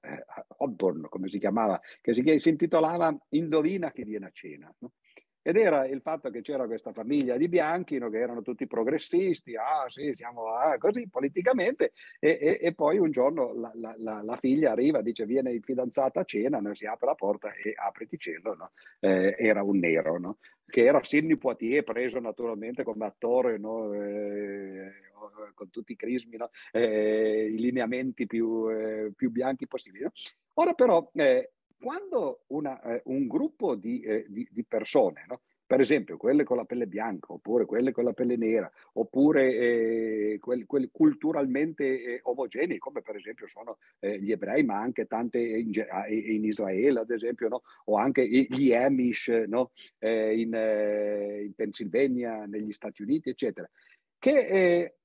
eh, Hotburn, come si chiamava, che si, si intitolava Indovina chi viene a cena. No? Ed era il fatto che c'era questa famiglia di bianchi, no, che erano tutti progressisti, ah sì, siamo ah, così politicamente, e, e, e, poi un giorno la, la, la, la, figlia arriva, dice viene fidanzato a cena, no, si apre la porta e apriti cielo, no? eh, era un nero, no? che era Sidney Poitier, preso naturalmente come attore, no? eh, con tutti i crismi, no? eh, i lineamenti più, eh, più bianchi possibili. Ora però eh, quando una, eh, un gruppo di, eh, di, di persone, no? per esempio quelle con la pelle bianca, oppure quelle con la pelle nera, oppure eh, quelli, quelli, culturalmente eh, omogenei, come per esempio sono eh, gli ebrei, ma anche tante in, in Israele, ad esempio, no? o anche gli Amish no? Eh, in, in, Pennsylvania, negli Stati Uniti, eccetera, che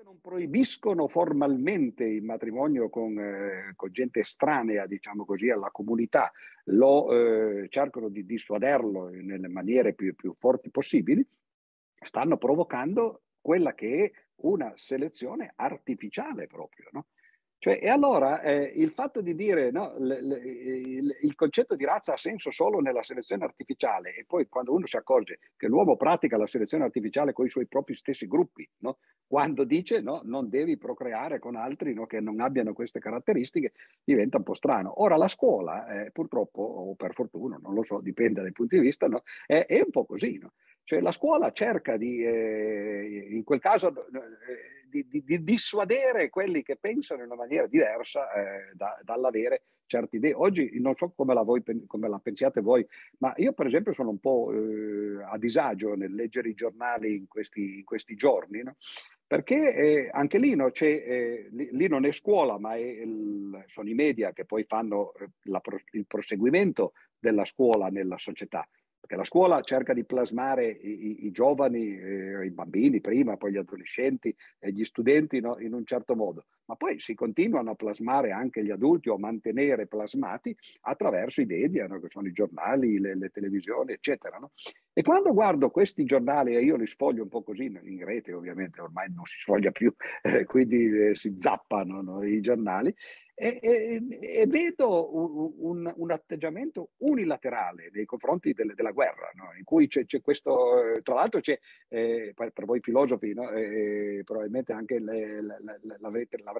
eh, se non proibiscono formalmente il matrimonio con, eh, con gente estranea, diciamo così, alla comunità, lo eh, cercano di dissuaderlo nelle maniere più, più forti possibili, stanno provocando quella che è una selezione artificiale proprio, no? Cioè, e allora eh, il fatto di dire no, l, l, il, il, concetto di razza ha senso solo nella selezione artificiale e poi quando uno si accorge che l'uomo pratica la selezione artificiale con i suoi propri stessi gruppi, no? quando dice no, non devi procreare con altri no, che non abbiano queste caratteristiche, diventa un po' strano. Ora la scuola, eh, purtroppo, o per fortuna, non lo so, dipende dai punti di vista, è, è, un po' così. Cioè la scuola cerca di, eh, in quel caso, eh, di, di, di, dissuadere quelli che pensano in una maniera diversa eh, da, dall'avere certe idee. Oggi non so come la, voi, come la, pensiate voi, ma io per esempio sono un po' eh, a disagio nel leggere i giornali in questi, in questi giorni, no? perché eh, anche lì, no, eh, lì, lì, non è scuola, ma è il, sono i media che poi fanno eh, la, il proseguimento della scuola nella società perché la scuola cerca di plasmare i, i giovani, eh, i bambini prima, poi gli adolescenti e gli studenti no, in un certo modo, ma poi si continuano a plasmare anche gli adulti o a mantenere plasmati attraverso i media, no, che sono i giornali, le, le televisioni, eccetera. No? E quando guardo questi giornali, e io li sfoglio un po' così in rete, ovviamente ormai non si sfoglia più, eh, quindi eh, si zappano i giornali, e, e, e vedo un, un, atteggiamento unilaterale nei confronti del, della guerra, no? in cui c'è, c'è, questo, eh, tra l'altro c'è, eh, per, voi filosofi, no? eh, probabilmente anche le, le, le,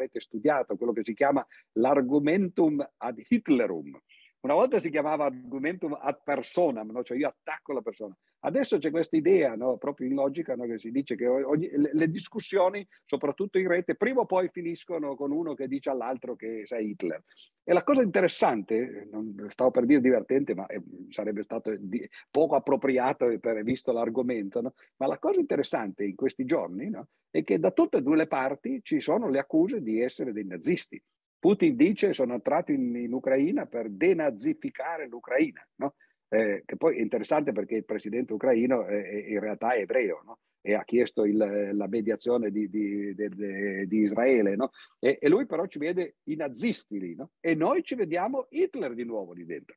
l'avrete studiato, quello che si chiama l'argumentum ad Hitlerum, una volta si chiamava argumentum ad personam, no? cioè io attacco la persona. Adesso c'è questa idea, no? proprio in logica, no? che si dice che ogni, le, le, discussioni, soprattutto in rete, prima o poi finiscono con uno che dice all'altro che sei Hitler. E la cosa interessante, non stavo per dire divertente, ma sarebbe stato di, poco appropriato per visto l'argomento, ma la cosa interessante in questi giorni è che da tutte e due le parti ci sono le accuse di essere dei nazisti. Putin dice sono entrato in, in Ucraina per denazificare l'Ucraina, no? eh, che poi è interessante perché il presidente ucraino è, è, in realtà è ebreo no? e ha chiesto il, la mediazione di, di, di, di Israele no? e, e, lui però ci vede i nazisti lì e noi ci vediamo Hitler di nuovo lì dentro.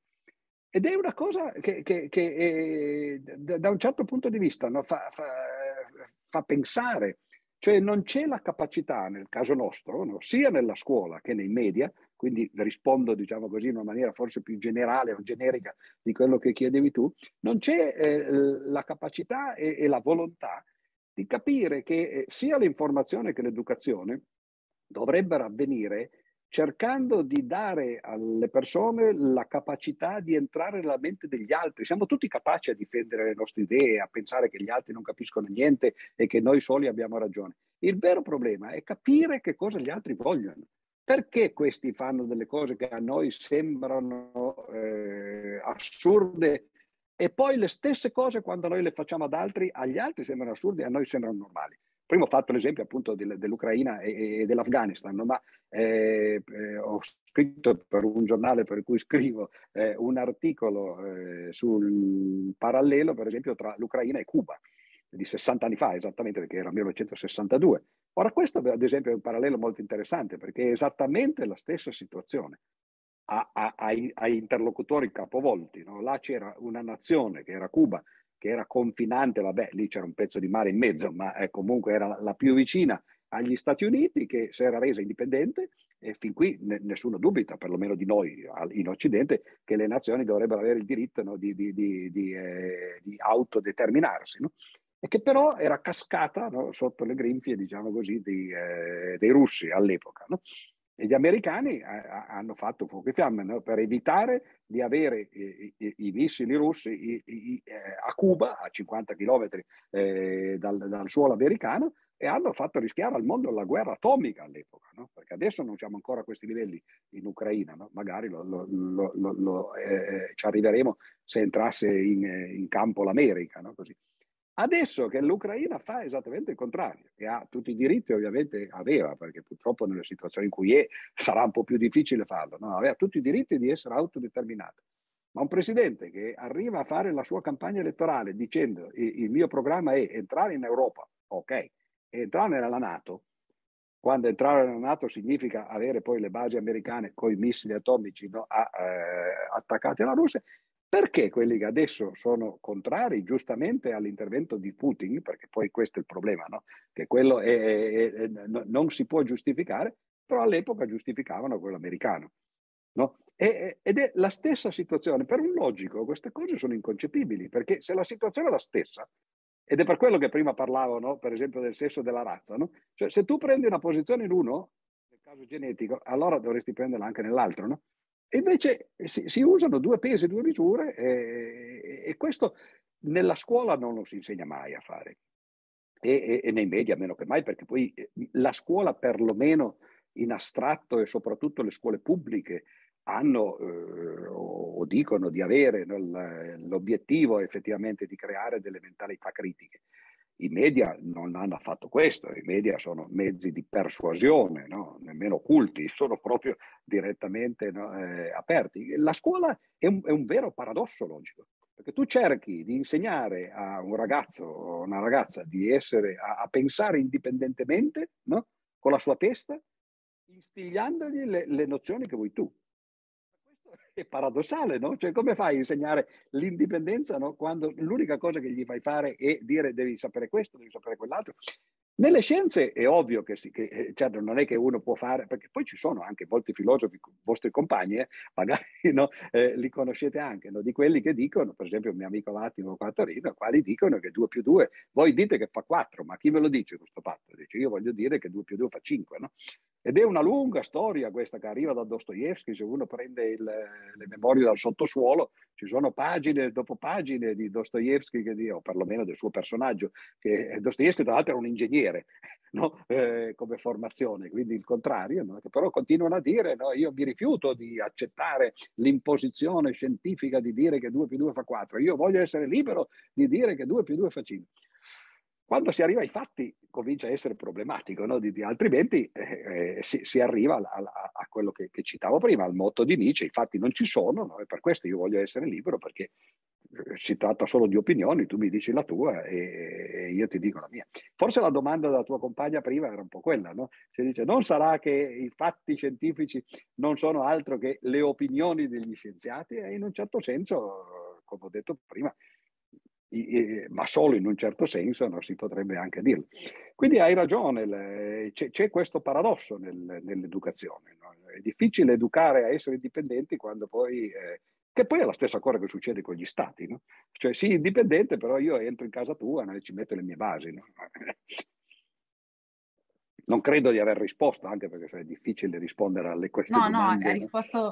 Ed è una cosa che, che, che è, da un certo punto di vista fa, fa, fa pensare cioè non c'è la capacità, nel caso nostro, no? sia nella scuola che nei media, quindi rispondo diciamo così in una maniera forse più generale o generica di quello che chiedevi tu, non c'è eh, la capacità e, e, la volontà di capire che eh, sia l'informazione che l'educazione dovrebbero avvenire cercando di dare alle persone la capacità di entrare nella mente degli altri. Siamo tutti capaci a difendere le nostre idee, a pensare che gli altri non capiscono niente e che noi soli abbiamo ragione. Il vero problema è capire che cosa gli altri vogliono. Perché questi fanno delle cose che a noi sembrano eh, assurde e poi le stesse cose quando noi le facciamo ad altri, agli altri sembrano assurde, a noi sembrano normali. Prima ho fatto l'esempio appunto dell'Ucraina e, dell'Afghanistan, no? ma eh, eh, ho scritto per un giornale per cui scrivo eh, un articolo eh, sul parallelo, per esempio, tra l'Ucraina e Cuba di 60 anni fa, esattamente perché era 1962. Ora questo ad esempio è un parallelo molto interessante perché è esattamente la stessa situazione. A, a, ai, ai, interlocutori capovolti. No? Là c'era una nazione che era Cuba, che era confinante, vabbè, lì c'era un pezzo di mare in mezzo, ma eh, comunque era la più vicina agli Stati Uniti, che si era resa indipendente e fin qui ne, nessuno dubita, perlomeno di noi in Occidente, che le nazioni dovrebbero avere il diritto no, di, di, di, di eh, autodeterminarsi. No? e che però era cascata no, sotto le grinfie, diciamo così, dei, eh, dei russi all'epoca. No? E gli americani eh, hanno fatto fuoco e fiamme no? per evitare di avere i, i, i missili russi i, eh, a Cuba, a 50 km eh, dal, dal, suolo americano, e hanno fatto rischiare al mondo la guerra atomica all'epoca, no? perché adesso non siamo ancora a questi livelli in Ucraina, no? magari lo, lo, lo, eh, ci arriveremo se entrasse in, in campo l'America. Così. Adesso che l'Ucraina fa esattamente il contrario, e ha tutti i diritti ovviamente aveva, perché purtroppo nelle situazioni in cui è sarà un po' più difficile farlo, no? aveva tutti i diritti di essere autodeterminata. Ma un presidente che arriva a fare la sua campagna elettorale dicendo il mio programma è entrare in Europa, ok, entrare nella Nato, quando entrare nella Nato significa avere poi le basi americane con i missili atomici no, a, eh, attaccate alla Russia, perché quelli che adesso sono contrari giustamente all'intervento di Putin, perché poi questo è il problema, no? che quello è, è, è, non si può giustificare, però all'epoca giustificavano quello americano. No? ed è la stessa situazione. Per un logico queste cose sono inconcepibili, perché se la situazione è la stessa, ed è per quello che prima parlavo, no? per esempio, del sesso della razza, cioè se tu prendi una posizione in uno, nel caso genetico, allora dovresti prenderla anche nell'altro, no? Invece si, si, usano due pesi, due misure e, e, questo nella scuola non lo si insegna mai a fare e, e, nei media meno che mai perché poi eh, la scuola perlomeno in astratto e soprattutto le scuole pubbliche hanno eh, o dicono di avere l'obiettivo effettivamente di creare delle mentalità critiche. I media non hanno fatto questo, i media sono mezzi di persuasione, no? nemmeno occulti, sono proprio direttamente no, eh, aperti. La scuola è un, è un, vero paradosso logico, perché tu cerchi di insegnare a un ragazzo o una ragazza di essere, a, a pensare indipendentemente no? con la sua testa, instigliandogli le, le nozioni che vuoi tu è paradossale, no? Cioè, come fai a insegnare l'indipendenza no? quando l'unica cosa che gli fai fare è dire devi sapere questo, devi sapere quell'altro? Nelle scienze è ovvio che, sì, che certo, non è che uno può fare, perché poi ci sono anche molti filosofi, vostri compagni, eh, magari no, eh, li conoscete anche, no? di quelli che dicono, per esempio il mio amico Vattimo qua a Torino, quali dicono che 2 più 2, voi dite che fa 4, ma chi ve lo dice questo fatto? Dice, io voglio dire che 2 più 2 fa 5, no? Ed è una lunga storia questa che arriva da Dostoevsky, se uno prende il, le memorie dal sottosuolo, ci sono pagine dopo pagine di Dostoevsky, che, o perlomeno del suo personaggio, che Dostoevsky tra l'altro era un ingegnere no? eh, come formazione, quindi il contrario, no? che però continuano a dire no, io mi rifiuto di accettare l'imposizione scientifica di dire che 2 più 2 fa 4, io voglio essere libero di dire che 2 più 2 fa 5. Quando si arriva ai fatti comincia a essere problematico, no? di, di, altrimenti eh, si, si, arriva a, a, a quello che, che, citavo prima, al motto di Nietzsche, i fatti non ci sono no? e per questo io voglio essere libero perché eh, si tratta solo di opinioni, tu mi dici la tua e, e io ti dico la mia. Forse la domanda della tua compagna prima era un po' quella, no? Si dice non sarà che i fatti scientifici non sono altro che le opinioni degli scienziati e in un certo senso, come ho detto prima, ma solo in un certo senso non si potrebbe anche dirlo. Quindi hai ragione, c'è, c'è questo paradosso nel, nell'educazione. No? È difficile educare a essere indipendenti quando poi... Eh, che poi è la stessa cosa che succede con gli stati, no? Cioè, sì, indipendente, però io entro in casa tua no, e ci metto le mie basi, no? Non credo di aver risposto, anche perché è difficile rispondere alle queste no, domande. No, ha risposto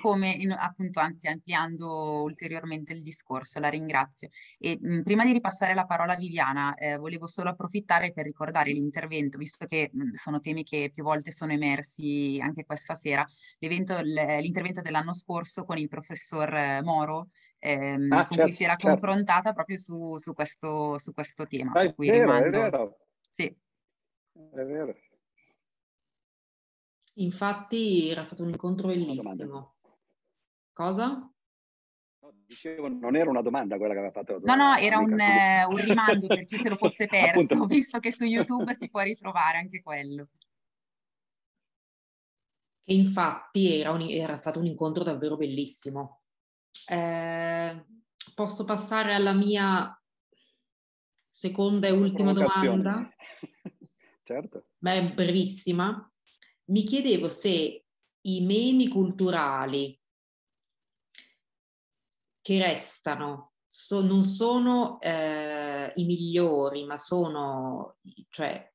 come, in, appunto, anzi ampliando ulteriormente il discorso, la ringrazio. E mh, prima di ripassare la parola a Viviana, eh, volevo solo approfittare per ricordare l'intervento, visto che mh, sono temi che più volte sono emersi anche questa sera, l'intervento dell'anno scorso con il professor eh, Moro, ehm, ah, con certo, cui si era certo. confrontata proprio su, su, questo, su questo tema. Ah, è vero, rimando... è vero. Sì. È vero. Infatti era stato un incontro bellissimo. Cosa? dicevo, non era una domanda quella che aveva fatto. No, no, era un, eh, un, rimando per chi se lo fosse perso, visto che su YouTube si può ritrovare anche quello. E infatti era, un, era stato un incontro davvero bellissimo. Eh, posso passare alla mia seconda e ultima domanda? certo. Beh, brevissima. Mi chiedevo se i memi culturali che restano so, non sono eh, i migliori, ma sono, cioè,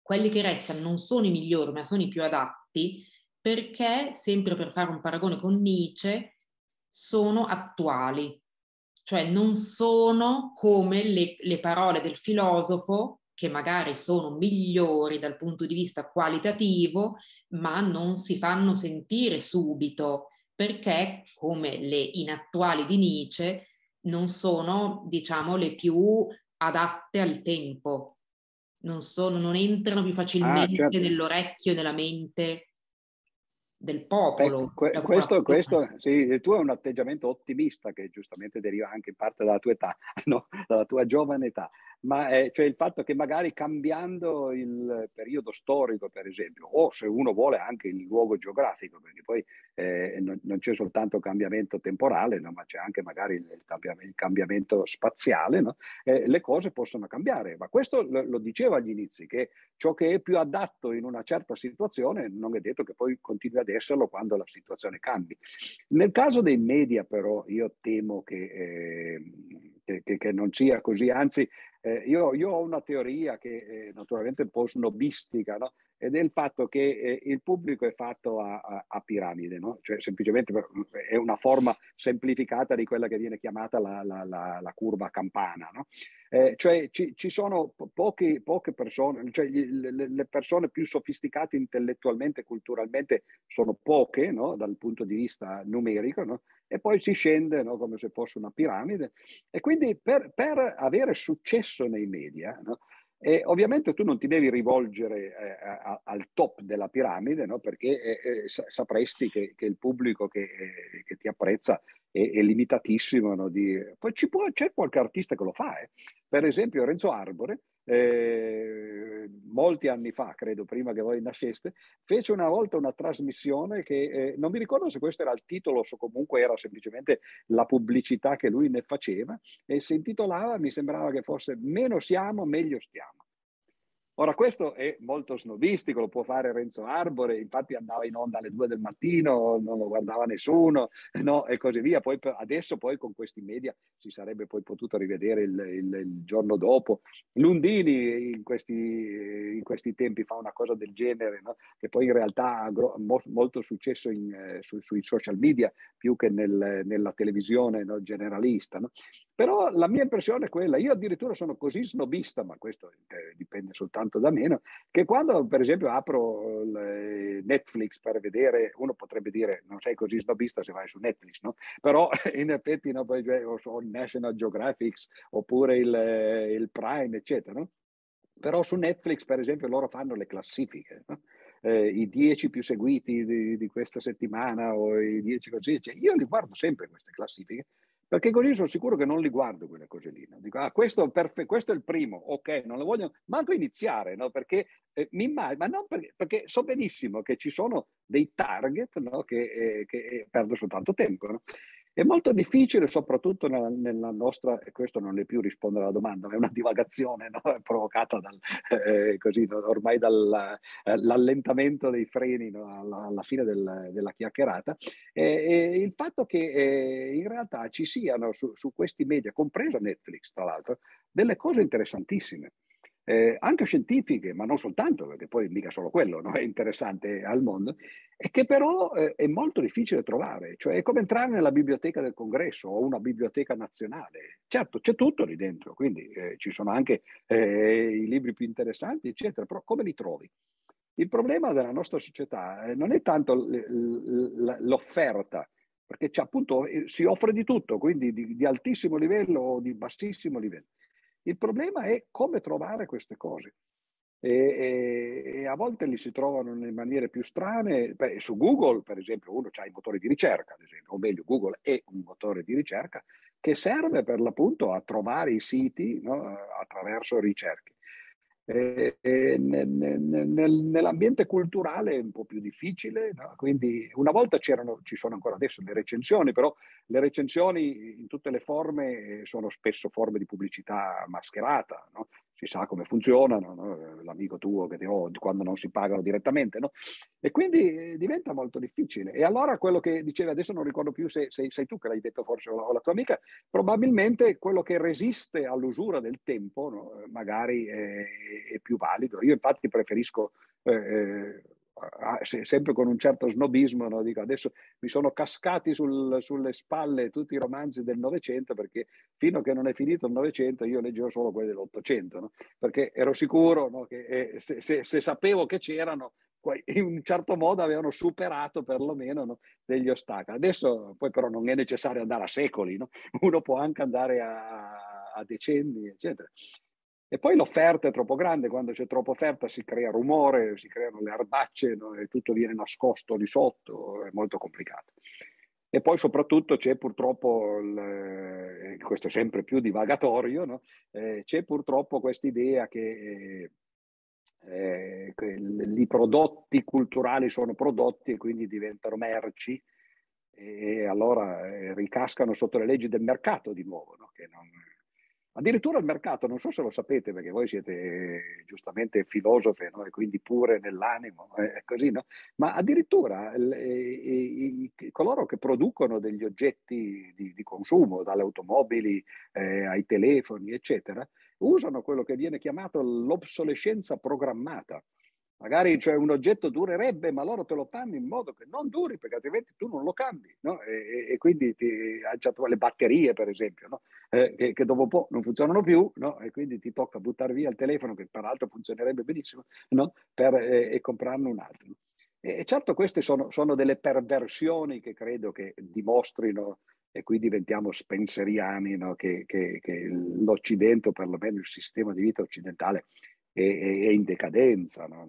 quelli che restano non sono i migliori, ma sono i più adatti, perché, sempre per fare un paragone con Nietzsche, sono attuali, cioè non sono come le, le parole del filosofo che magari sono migliori dal punto di vista qualitativo, ma non si fanno sentire subito, perché come le inattuali di Nietzsche non sono, diciamo, le più adatte al tempo, non, sono, non entrano più facilmente ah, certo. nell'orecchio e nella mente del popolo. Ecco, que- questo, questo, sì, tu hai un atteggiamento ottimista che giustamente deriva anche in parte dalla tua età, no? dalla tua giovane età, ma è, cioè il fatto che magari cambiando il periodo storico, per esempio, o se uno vuole anche il luogo geografico, perché poi eh, non, non, c'è soltanto cambiamento temporale, no? ma c'è anche magari il, cambiamento, il cambiamento spaziale, no? eh, le cose possono cambiare. Ma questo lo, lo dicevo agli inizi, che ciò che è più adatto in una certa situazione non è detto che poi continui ad esserlo quando la situazione cambi. Nel caso dei media però io temo che... Eh, che, che, non sia così, anzi eh, io, io, ho una teoria che eh, naturalmente è un po' snobistica, no? Ed è il fatto che eh, il pubblico è fatto a, a, a piramide, no? cioè semplicemente è una forma semplificata di quella che viene chiamata la, la, la, la curva campana. No? Eh, cioè ci, ci sono pochi, poche persone, cioè gli, le, le, persone più sofisticate intellettualmente e culturalmente sono poche no? dal punto di vista numerico, e poi si scende come se fosse una piramide. E quindi per, per avere successo nei media? E ovviamente tu non ti devi rivolgere eh, a, al top della piramide, no? perché eh, eh sapresti che, che, il pubblico che, eh, che ti apprezza è, è limitatissimo. No? Di... Poi può, c'è qualche artista che lo fa. Eh. Per esempio Renzo Arbore, eh, molti anni fa, credo prima che voi nasceste, fece una volta una trasmissione che eh, non mi ricordo se questo era il titolo o comunque era semplicemente la pubblicità che lui ne faceva e si intitolava, mi sembrava che fosse Meno siamo, meglio stiamo. Ora questo è molto snobistico, lo può fare Renzo Arbore, infatti andava in onda alle due del mattino, non lo guardava nessuno, no? e così via. Poi, adesso poi con questi media si sarebbe poi potuto rivedere il, il, il giorno dopo. Lundini in questi, in questi, tempi fa una cosa del genere, no? che poi in realtà ha gro- molto successo in, eh, su, sui social media più che nel, nella televisione no? generalista. Però la mia impressione è quella, io addirittura sono così snobista, ma questo eh, dipende soltanto da me, che quando per esempio apro Netflix per vedere, uno potrebbe dire non sei così snobista se vai su Netflix, no? però in effetti no, cioè, o National Geographic oppure il, eh, il Prime, eccetera. No? Però su Netflix, per esempio, loro fanno le classifiche. No? Eh, i dieci più seguiti di, di, questa settimana o i dieci così, cioè, io li guardo sempre queste classifiche perché così sono sicuro che non li guardo quelle cose lì. No? Dico, ah, questo, perfe- questo, è il primo, ok, non lo voglio manco iniziare, no? perché eh, mi immagino, ma non perché, perché, so benissimo che ci sono dei target no? che, eh, che eh, perdo soltanto tempo. No? È molto difficile, soprattutto nella, nella, nostra, e questo non è più rispondere alla domanda, ma è una divagazione no? provocata dal, eh, così, ormai dall'allentamento dei freni no? alla, alla, fine del, della chiacchierata. E, e il fatto che eh, in realtà ci siano su, su questi media, compresa Netflix tra l'altro, delle cose interessantissime. Eh, anche scientifiche, ma non soltanto, perché poi mica solo quello no? è interessante al mondo, e che però eh, è molto difficile trovare. Cioè è come entrare nella biblioteca del congresso o una biblioteca nazionale. Certo, c'è tutto lì dentro, quindi eh, ci sono anche eh, i libri più interessanti, eccetera, però come li trovi? Il problema della nostra società eh, non è tanto l'offerta, perché appunto eh, si offre di tutto, quindi di, di altissimo livello o di bassissimo livello. Il problema è come trovare queste cose. E, e, e, a volte li si trovano in maniere più strane. Beh, su Google, per esempio, uno ha i motori di ricerca, esempio, o meglio, Google è un motore di ricerca che serve per l'appunto a trovare i siti no, attraverso ricerche. E, nel, nel, nell'ambiente culturale è un po' più difficile, no? quindi una volta c'erano, ci sono ancora adesso le recensioni, però le recensioni in tutte le forme sono spesso forme di pubblicità mascherata, no? Si sa come funzionano, no? l'amico tuo che ti ho quando non si pagano direttamente, no? e quindi diventa molto difficile. E allora quello che dicevi, adesso non ricordo più se, se sei tu che l'hai detto forse o la, o la, tua amica, probabilmente quello che resiste all'usura del tempo no? magari è, è, più valido. Io infatti preferisco... Eh, eh sempre con un certo snobismo, no? Dico, adesso mi sono cascati sul, sulle spalle tutti i romanzi del Novecento perché fino a che non è finito il Novecento io leggevo solo quelli dell'Ottocento, no? perché ero sicuro no? che eh, se, se, se, sapevo che c'erano, in un certo modo avevano superato perlomeno degli ostacoli. Adesso poi però non è necessario andare a secoli, uno può anche andare a, a decenni, eccetera. E poi l'offerta è troppo grande, quando c'è troppa offerta si crea rumore, si creano le erbacce no? e tutto viene nascosto di sotto, è molto complicato. E poi soprattutto c'è purtroppo, il, eh, questo è sempre più divagatorio, no? eh, c'è purtroppo questa idea che, eh, che i prodotti culturali sono prodotti e quindi diventano merci e allora eh, ricascano sotto le leggi del mercato di nuovo, no? che non, Addirittura il mercato, non so se lo sapete perché voi siete giustamente filosofe no? e quindi pure nell'animo, eh, così, no? ma addirittura il, i, i, coloro che producono degli oggetti di, di consumo, dalle automobili eh, ai telefoni, eccetera, usano quello che viene chiamato l'obsolescenza programmata. Magari cioè, un oggetto durerebbe, ma loro te lo fanno in modo che non duri, perché altrimenti tu non lo cambi. No? E, e, quindi ti, le batterie, per esempio, no? eh, che, che, dopo un po' non funzionano più, no? e quindi ti tocca buttare via il telefono, che peraltro funzionerebbe benissimo, per, eh, e comprarne un altro. E certo queste sono, sono, delle perversioni che credo che dimostrino, e qui diventiamo spenseriani, che, che, che l'Occidente, o perlomeno il sistema di vita occidentale, è, è in decadenza. No?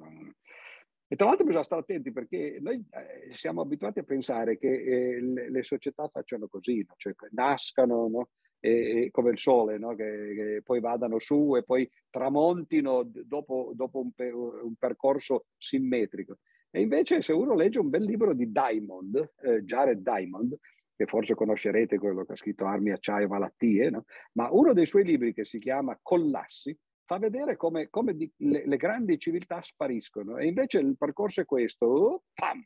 E tra l'altro bisogna stare attenti perché noi eh, siamo abituati a pensare che eh, le, le, società facciano così, no? cioè nascano no? e, e come il sole, no? che, che, poi vadano su e poi tramontino dopo, dopo un, per, un, percorso simmetrico. E invece se uno legge un bel libro di Diamond, eh, Jared Diamond, che forse conoscerete quello che ha scritto Armi, Acciaio, Malattie, ma uno dei suoi libri che si chiama Collassi, fa vedere come, come di, le, le, grandi civiltà spariscono e invece il percorso è questo, oh, pam!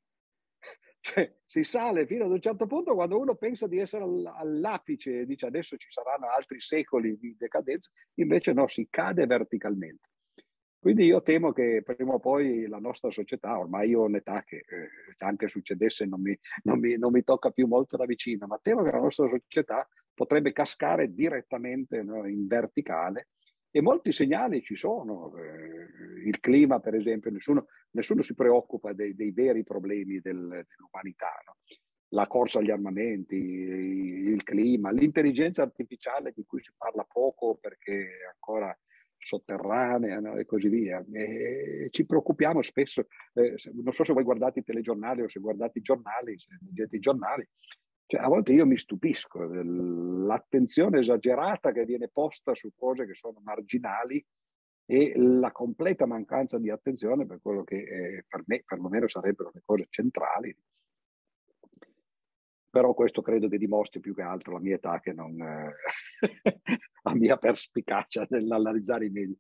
Cioè, si sale fino ad un certo punto quando uno pensa di essere all'apice e dice adesso ci saranno altri secoli di decadenza, invece no, si cade verticalmente. Quindi io temo che prima o poi la nostra società, ormai io ho un'età che eh, anche succedesse non mi, non, mi, non mi, tocca più molto da vicino, ma temo che la nostra società potrebbe cascare direttamente no, in verticale e molti segnali ci sono. Eh, il clima, per esempio, nessuno, nessuno si preoccupa dei, dei veri problemi del, dell'umanità. No? La corsa agli armamenti, il clima, l'intelligenza artificiale di cui si parla poco perché è ancora sotterranea no? e così via. E ci preoccupiamo spesso, eh, non so se voi guardate i telegiornali o se guardate i giornali, se leggete i giornali, cioè, a volte io mi stupisco dell'attenzione esagerata che viene posta su cose che sono marginali e la completa mancanza di attenzione per quello che eh, per me perlomeno sarebbero le cose centrali. Però questo credo che dimostri più che altro la mia età che non eh, la mia perspicacia nell'analizzare i media.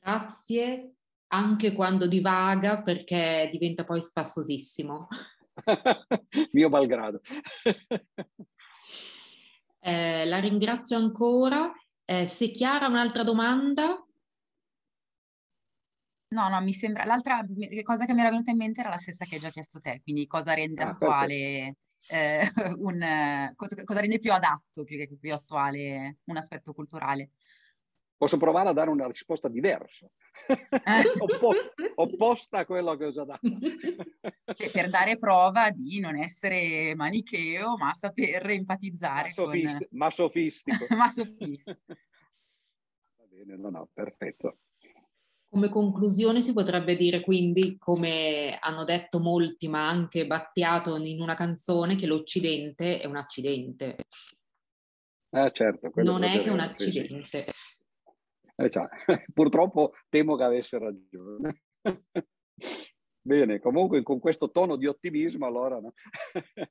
Grazie, anche quando divaga perché diventa poi spassosissimo. Mio malgrado. eh, la ringrazio ancora Eh, se Chiara ha un'altra domanda. No, no, mi sembra, l'altra cosa che mi era venuta in mente era la stessa che hai già chiesto te, quindi cosa rende Ah, attuale eh, un, cosa, cosa rende più adatto, più che più attuale un aspetto culturale. Posso provare a dare una risposta diversa, opposta, opposta, a quello che ho già dato. Cioè, per dare prova di non essere manicheo, ma saper empatizzare. Ma, sofisti- con... ma sofistico. ma sofistico. Va bene, no, no, perfetto. Come conclusione si potrebbe dire quindi, come hanno detto molti, ma anche Battiato in una canzone, che l'Occidente è un accidente. Eh, certo, non è che un vero, sì, sì. Eh, cioè, purtroppo temo che avesse ragione. Bene, comunque con questo tono di ottimismo allora no?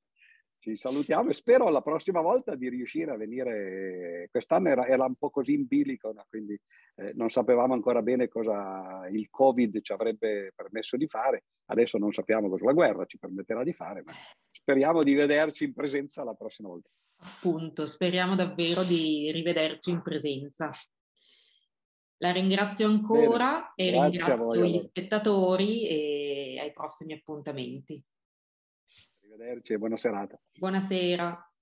ci salutiamo e spero la prossima volta di riuscire a venire. Quest'anno era, era un po' così in bilico, no? quindi eh, non sapevamo ancora bene cosa il Covid ci avrebbe permesso di fare. Adesso non sappiamo cosa la guerra ci permetterà di fare, ma speriamo di vederci in presenza la prossima volta. Appunto, speriamo davvero di rivederci in presenza. La ringrazio ancora Bene, e grazie ringrazio gli spettatori e ai prossimi appuntamenti. Arrivederci e buona serata. Buonasera.